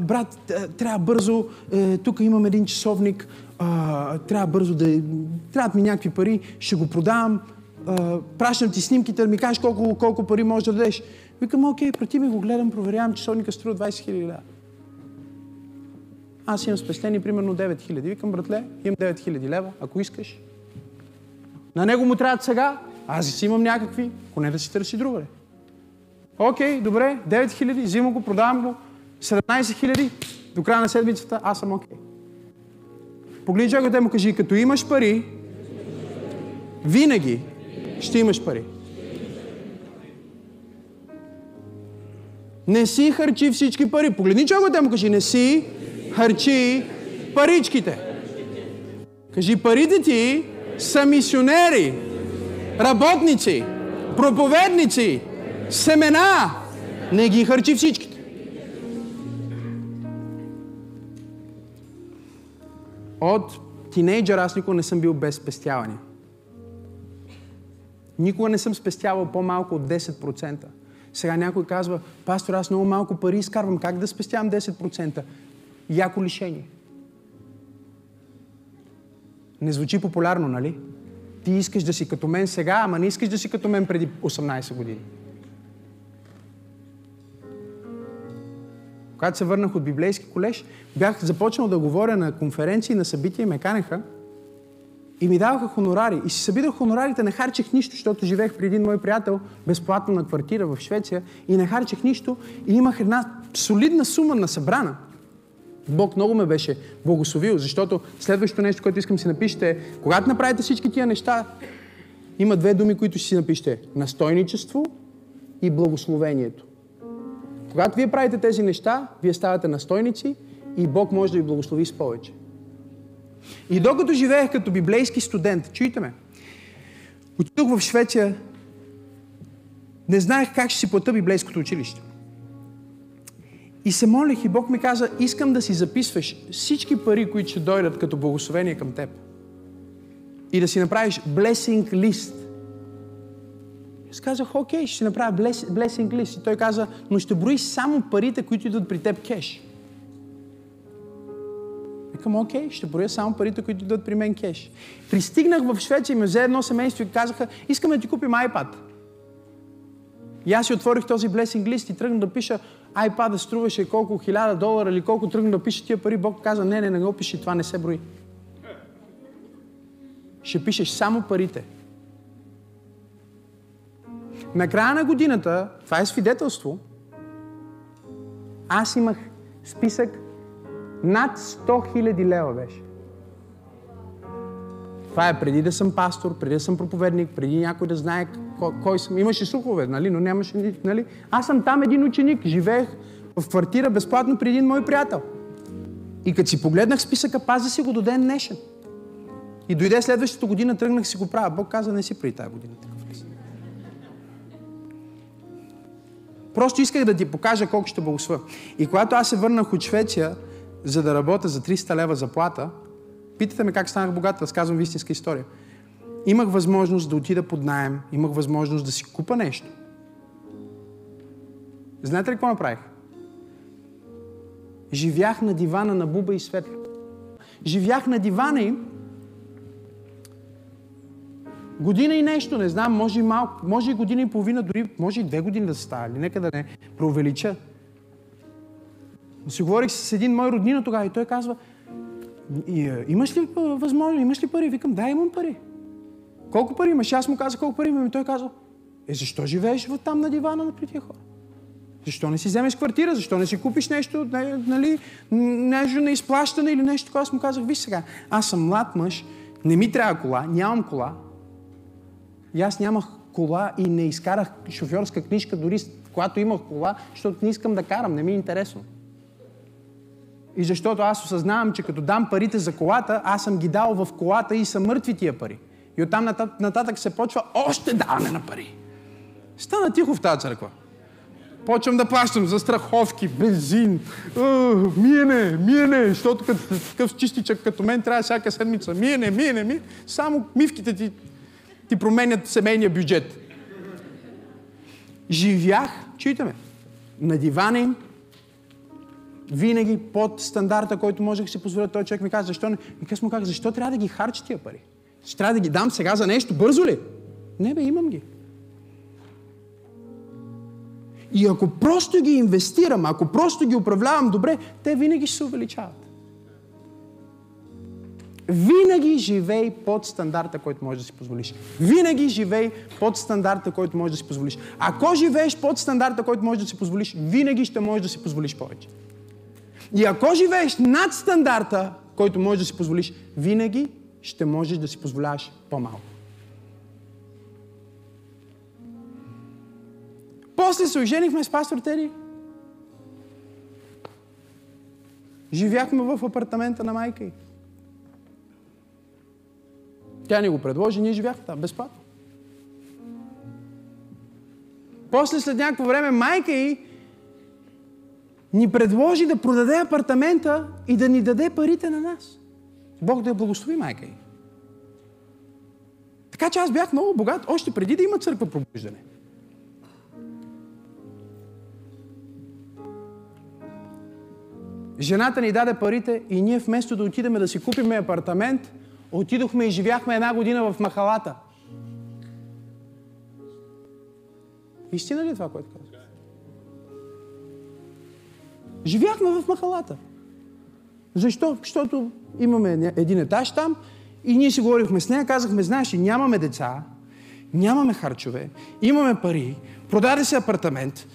брат, трябва бързо, е, тук имам един часовник, а, трябва бързо да... Трябват ми някакви пари, ще го продавам, пращам ти снимките, да ми кажеш колко, колко пари можеш да дадеш. Викам, окей, прати ми го, гледам, проверявам, часовника струва 20 000 лева. Аз имам спестени примерно 9 000. Викам, братле, имам 9 000 лева, ако искаш. На него му трябва сега, аз си имам някакви, ако не да си търси другаде. Окей, добре, 9 000, взимам го, продавам го, 17 хиляди, до края на седмицата аз съм окей. Okay. Погледни човекът му кажи, като имаш пари, винаги ще имаш пари. Не си харчи всички пари. Погледни човекът и му кажи, не си харчи паричките. Кажи, парите ти са мисионери, работници, проповедници, семена. Не ги харчи всички. От тинейджър аз никога не съм бил без спестяване. Никога не съм спестявал по-малко от 10%. Сега някой казва, пастор, аз много малко пари изкарвам. Как да спестявам 10%? Яко лишение. Не звучи популярно, нали? Ти искаш да си като мен сега, ама не искаш да си като мен преди 18 години. Когато се върнах от библейски колеж, бях започнал да говоря на конференции, на събития и ме канеха. И ми даваха хонорари. И си събирах хонорарите, не харчех нищо, защото живеех при един мой приятел безплатно на квартира в Швеция и не харчех нищо и имах една солидна сума на събрана. Бог много ме беше благословил, защото следващото нещо, което искам си напишете е, когато направите всички тия неща, има две думи, които ще си напишете. Настойничество и благословението. Когато вие правите тези неща, вие ставате настойници и Бог може да ви благослови с повече. И докато живеех като библейски студент, чуйте ме, отидох в Швеция, не знаех как ще си плата библейското училище. И се молих и Бог ми каза, искам да си записваш всички пари, които ще дойдат като благословение към теб. И да си направиш blessing list аз казах, окей, ще направя blessing list. И той каза, но ще броиш само парите, които идват при теб кеш. Викам, окей, ще броя само парите, които идват при мен кеш. Пристигнах в Швеция и ме взе едно семейство и казаха, искаме да ти купим iPad. И аз си отворих този blessing list и тръгнах да пиша iPad струваше колко хиляда долара или колко тръгнах да пиша тия пари. Бог каза, не, не, не го пиши, това не се брои. Ще пишеш само парите. На края на годината, това е свидетелство, аз имах списък над 100 000 лева беше. Това е преди да съм пастор, преди да съм проповедник, преди някой да знае кой, кой съм. Имаше слухове, нали? но нямаше... Нали? Аз съм там един ученик, живеех в квартира безплатно при един мой приятел. И като си погледнах списъка, пазя си го до ден днешен. И дойде следващата година, тръгнах си го правя. Бог каза, не си при тази година. Просто исках да ти покажа колко ще благословя. И когато аз се върнах от Швеция, за да работя за 300 лева заплата, питате ме как станах богат, разказвам истинска история. Имах възможност да отида под найем, имах възможност да си купа нещо. Знаете ли какво направих? Живях на дивана на Буба и Светли. Живях на дивана им Година и нещо, не знам, може и малко, може и година и половина, дори може и две години да става, нека да не преувелича. Си говорих с един мой роднина тогава и той казва, имаш ли възможност, имаш ли пари? Викам, да, имам пари. Колко пари имаш? Аз му казах колко пари имам и той казва, е, защо живееш там на дивана при тия хора? Защо не си вземеш квартира? Защо не си купиш нещо, нали, нещо на изплащане или нещо такова? Аз му казах, виж сега, аз съм млад мъж, не ми трябва кола, нямам кола, И аз нямах кола и не изкарах шофьорска книжка, дори когато имах кола, защото не искам да карам, не ми е интересно. И защото аз осъзнавам, че като дам парите за колата, аз съм ги дал в колата и са мъртви тия пари. И оттам нататък се почва още даване на пари. Стана тихо в тази църква. Почвам да плащам за страховки, бензин, миене, миене, защото като такъв чистичък като мен трябва всяка седмица. Миене, миене, миене. Само мивките ти, ти променят семейния бюджет. Живях, чуйте ме, на дивана винаги под стандарта, който можех да си позволя. Той човек ми каза, защо не? И къс му казах, защо трябва да ги харча тия пари? Ще трябва да ги дам сега за нещо? Бързо ли? Не бе, имам ги. И ако просто ги инвестирам, ако просто ги управлявам добре, те винаги ще се увеличават. Винаги живей под стандарта, който можеш да си позволиш. Винаги живей под стандарта, който можеш да си позволиш. Ако живееш под стандарта, който можеш да си позволиш, винаги ще можеш да си позволиш повече. И ако живееш над стандарта, който можеш да си позволиш, винаги ще можеш да си позволяваш по-малко. После се оженихме с пастор Тери. Живяхме в апартамента на майка й. Тя ни го предложи, ние живяхме там, безплатно. После след някакво време майка й ни предложи да продаде апартамента и да ни даде парите на нас. Бог да я благослови майка й. Така че аз бях много богат, още преди да има църква пробуждане. Жената ни даде парите и ние вместо да отидем да си купиме апартамент, отидохме и живяхме една година в махалата. Истина ли е това, което казваш? Живяхме в махалата. Защо? Защото имаме един етаж там и ние си говорихме с нея, казахме, знаеш нямаме деца, нямаме харчове, имаме пари, продаде се апартамент,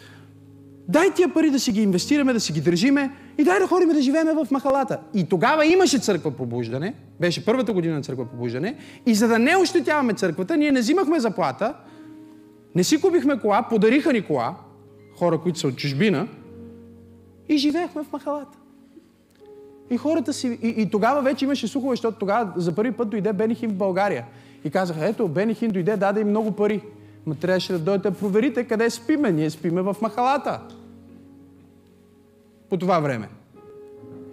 дай тия пари да си ги инвестираме, да си ги държиме и дай да ходим да живееме в махалата. И тогава имаше църква побуждане, беше първата година на църква побуждане, и за да не ощетяваме църквата, ние не взимахме заплата, не си купихме кола, подариха ни кола, хора, които са от чужбина, и живеехме в махалата. И хората си... И, и тогава вече имаше слухове, защото тогава за първи път дойде Бенихин в България. И казаха, ето, Бенихин дойде, даде им много пари. Но трябваше да дойдете проверите къде спиме. Ние спиме в махалата. По това време.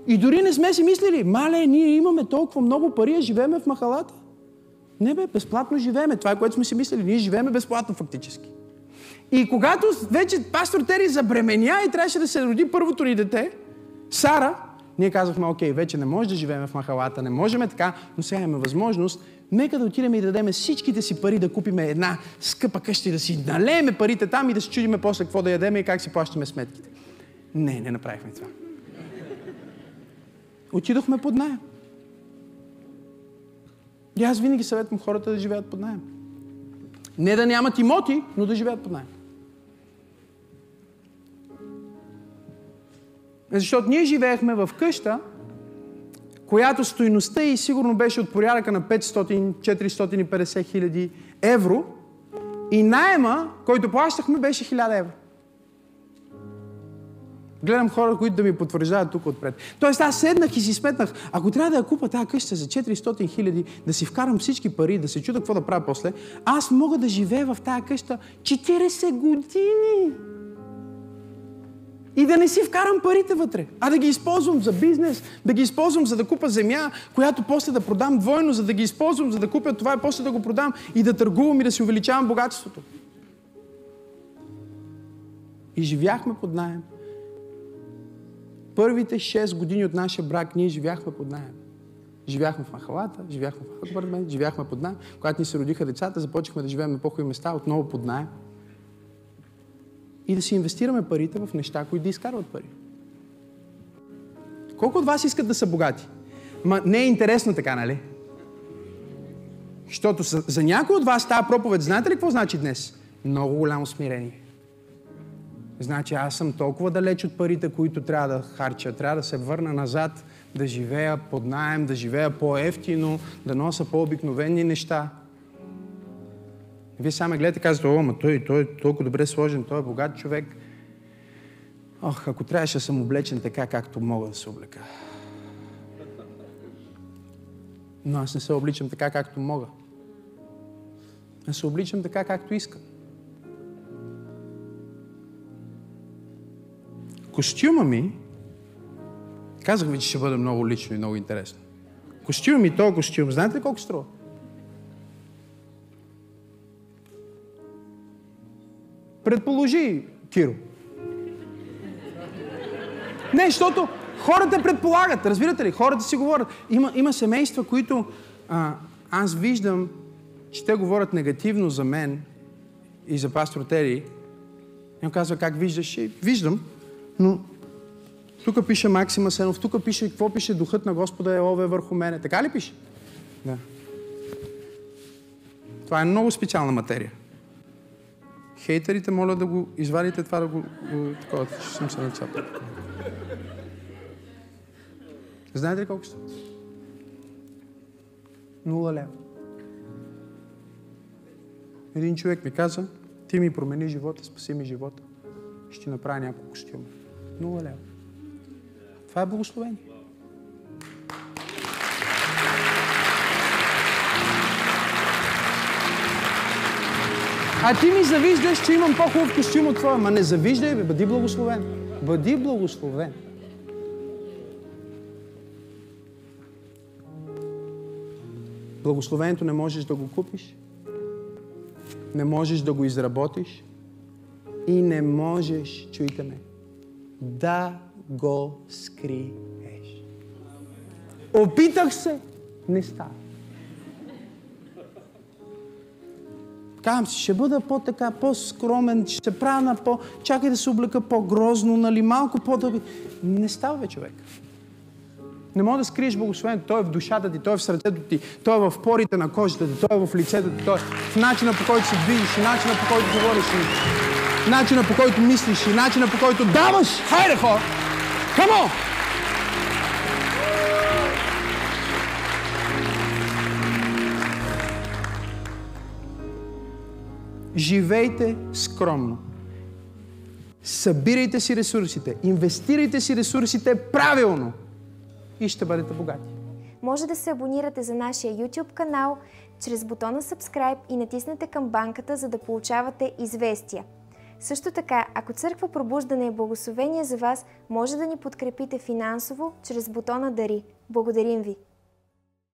И дори не сме си мислили, мале, ние имаме толкова много пари, а живееме в махалата. Не бе, безплатно живееме. Това е което сме си мислили. Ние живееме безплатно фактически. И когато вече пастор Тери забременя и трябваше да се роди първото ни дете, Сара, ние казахме, окей, вече не може да живеем в махалата, не можем така, но сега имаме възможност. Нека да отидем и да дадем всичките си пари да купим една скъпа къща и да си налееме парите там и да се чудиме после какво да ядеме и как си плащаме сметките. Не, не направихме това. Отидохме под найем. И аз винаги съветвам хората да живеят под найем. Не да нямат имоти, но да живеят под найем. Защото ние живеехме в къща, която стоиността и сигурно беше от порядъка на 500-450 хиляди евро и найема, който плащахме, беше 1000 евро. Гледам хора, които да ми потвърждават тук отпред. Тоест аз седнах и си сметнах, ако трябва да я купа тази къща за 400 хиляди, да си вкарам всички пари, да се чуда какво да правя после, аз мога да живея в тази къща 40 години. И да не си вкарам парите вътре, а да ги използвам за бизнес, да ги използвам за да купа земя, която после да продам двойно, за да ги използвам, за да купя това и после да го продам и да търгувам и да си увеличавам богатството. И живяхме под найем. Първите 6 години от нашия брак ние живяхме под найем. Живяхме в махалата, живяхме в апартамент, живяхме под найем. Когато ни се родиха децата, започнахме да живеем на по места, отново под найем и да си инвестираме парите в неща, които да изкарват пари. Колко от вас искат да са богати? Ма не е интересно така, нали? Защото за, някой от вас тази проповед, знаете ли какво значи днес? Много голямо смирение. Значи аз съм толкова далеч от парите, които трябва да харча. Трябва да се върна назад, да живея под найем, да живея по-ефтино, да нося по-обикновени неща. Вие само гледате и казвате, о, ма той, той е толкова добре сложен, той е богат човек. Ох, ако трябваше да съм облечен така, както мога да се облека. Но аз не се обличам така, както мога. Аз се обличам така, както искам. Костюма ми, казах ви, че ще бъде много лично и много интересно. Костюма ми, този костюм, знаете колко струва? Предположи, Киро. Не, защото хората предполагат, разбирате ли? Хората си говорят. Има, има семейства, които а, аз виждам, че те говорят негативно за мен и за пастор Тери. И казва, как виждаш? И виждам, но тук пише Максима Сенов, тук пише, какво пише? Духът на Господа е ове върху мене. Така ли пише? Да. Това е много специална материя. Хейтерите, моля да го извадите това да го... такова, ще съм се нацапал. Знаете ли колко сте? Нула лева. Един човек ми каза, ти ми промени живота, спаси ми живота. Ще направя няколко костюма. Нула лева. Това е благословение. А ти ми завиждаш, че имам по-хубав костюм от твоя. Ма не завиждай, бе, бъди благословен. Бъди благословен. Благословението не можеш да го купиш, не можеш да го изработиш и не можеш, чуйте ме, да го скриеш. Опитах се, не става. Казвам си, ще бъда по-така, по-скромен, ще правя на по... Чакай да се облека по-грозно, нали, малко по-дълго. Не става, бе, човек. Не може да скриеш благословението. Той е в душата ти, той е в сърцето ти, той е в порите на кожата ти, той е в лицето ти, той е в начина по който се движиш, и начина по който говориш, начина по който мислиш, и начина по който даваш. Хайде, хора! Come on! Живейте скромно. Събирайте си ресурсите, инвестирайте си ресурсите правилно и ще бъдете богати. Може да се абонирате за нашия YouTube канал чрез бутона Subscribe и натиснете камбанката, за да получавате известия. Също така, ако Църква Пробуждане е благословение за вас, може да ни подкрепите финансово чрез бутона Дари. Благодарим ви!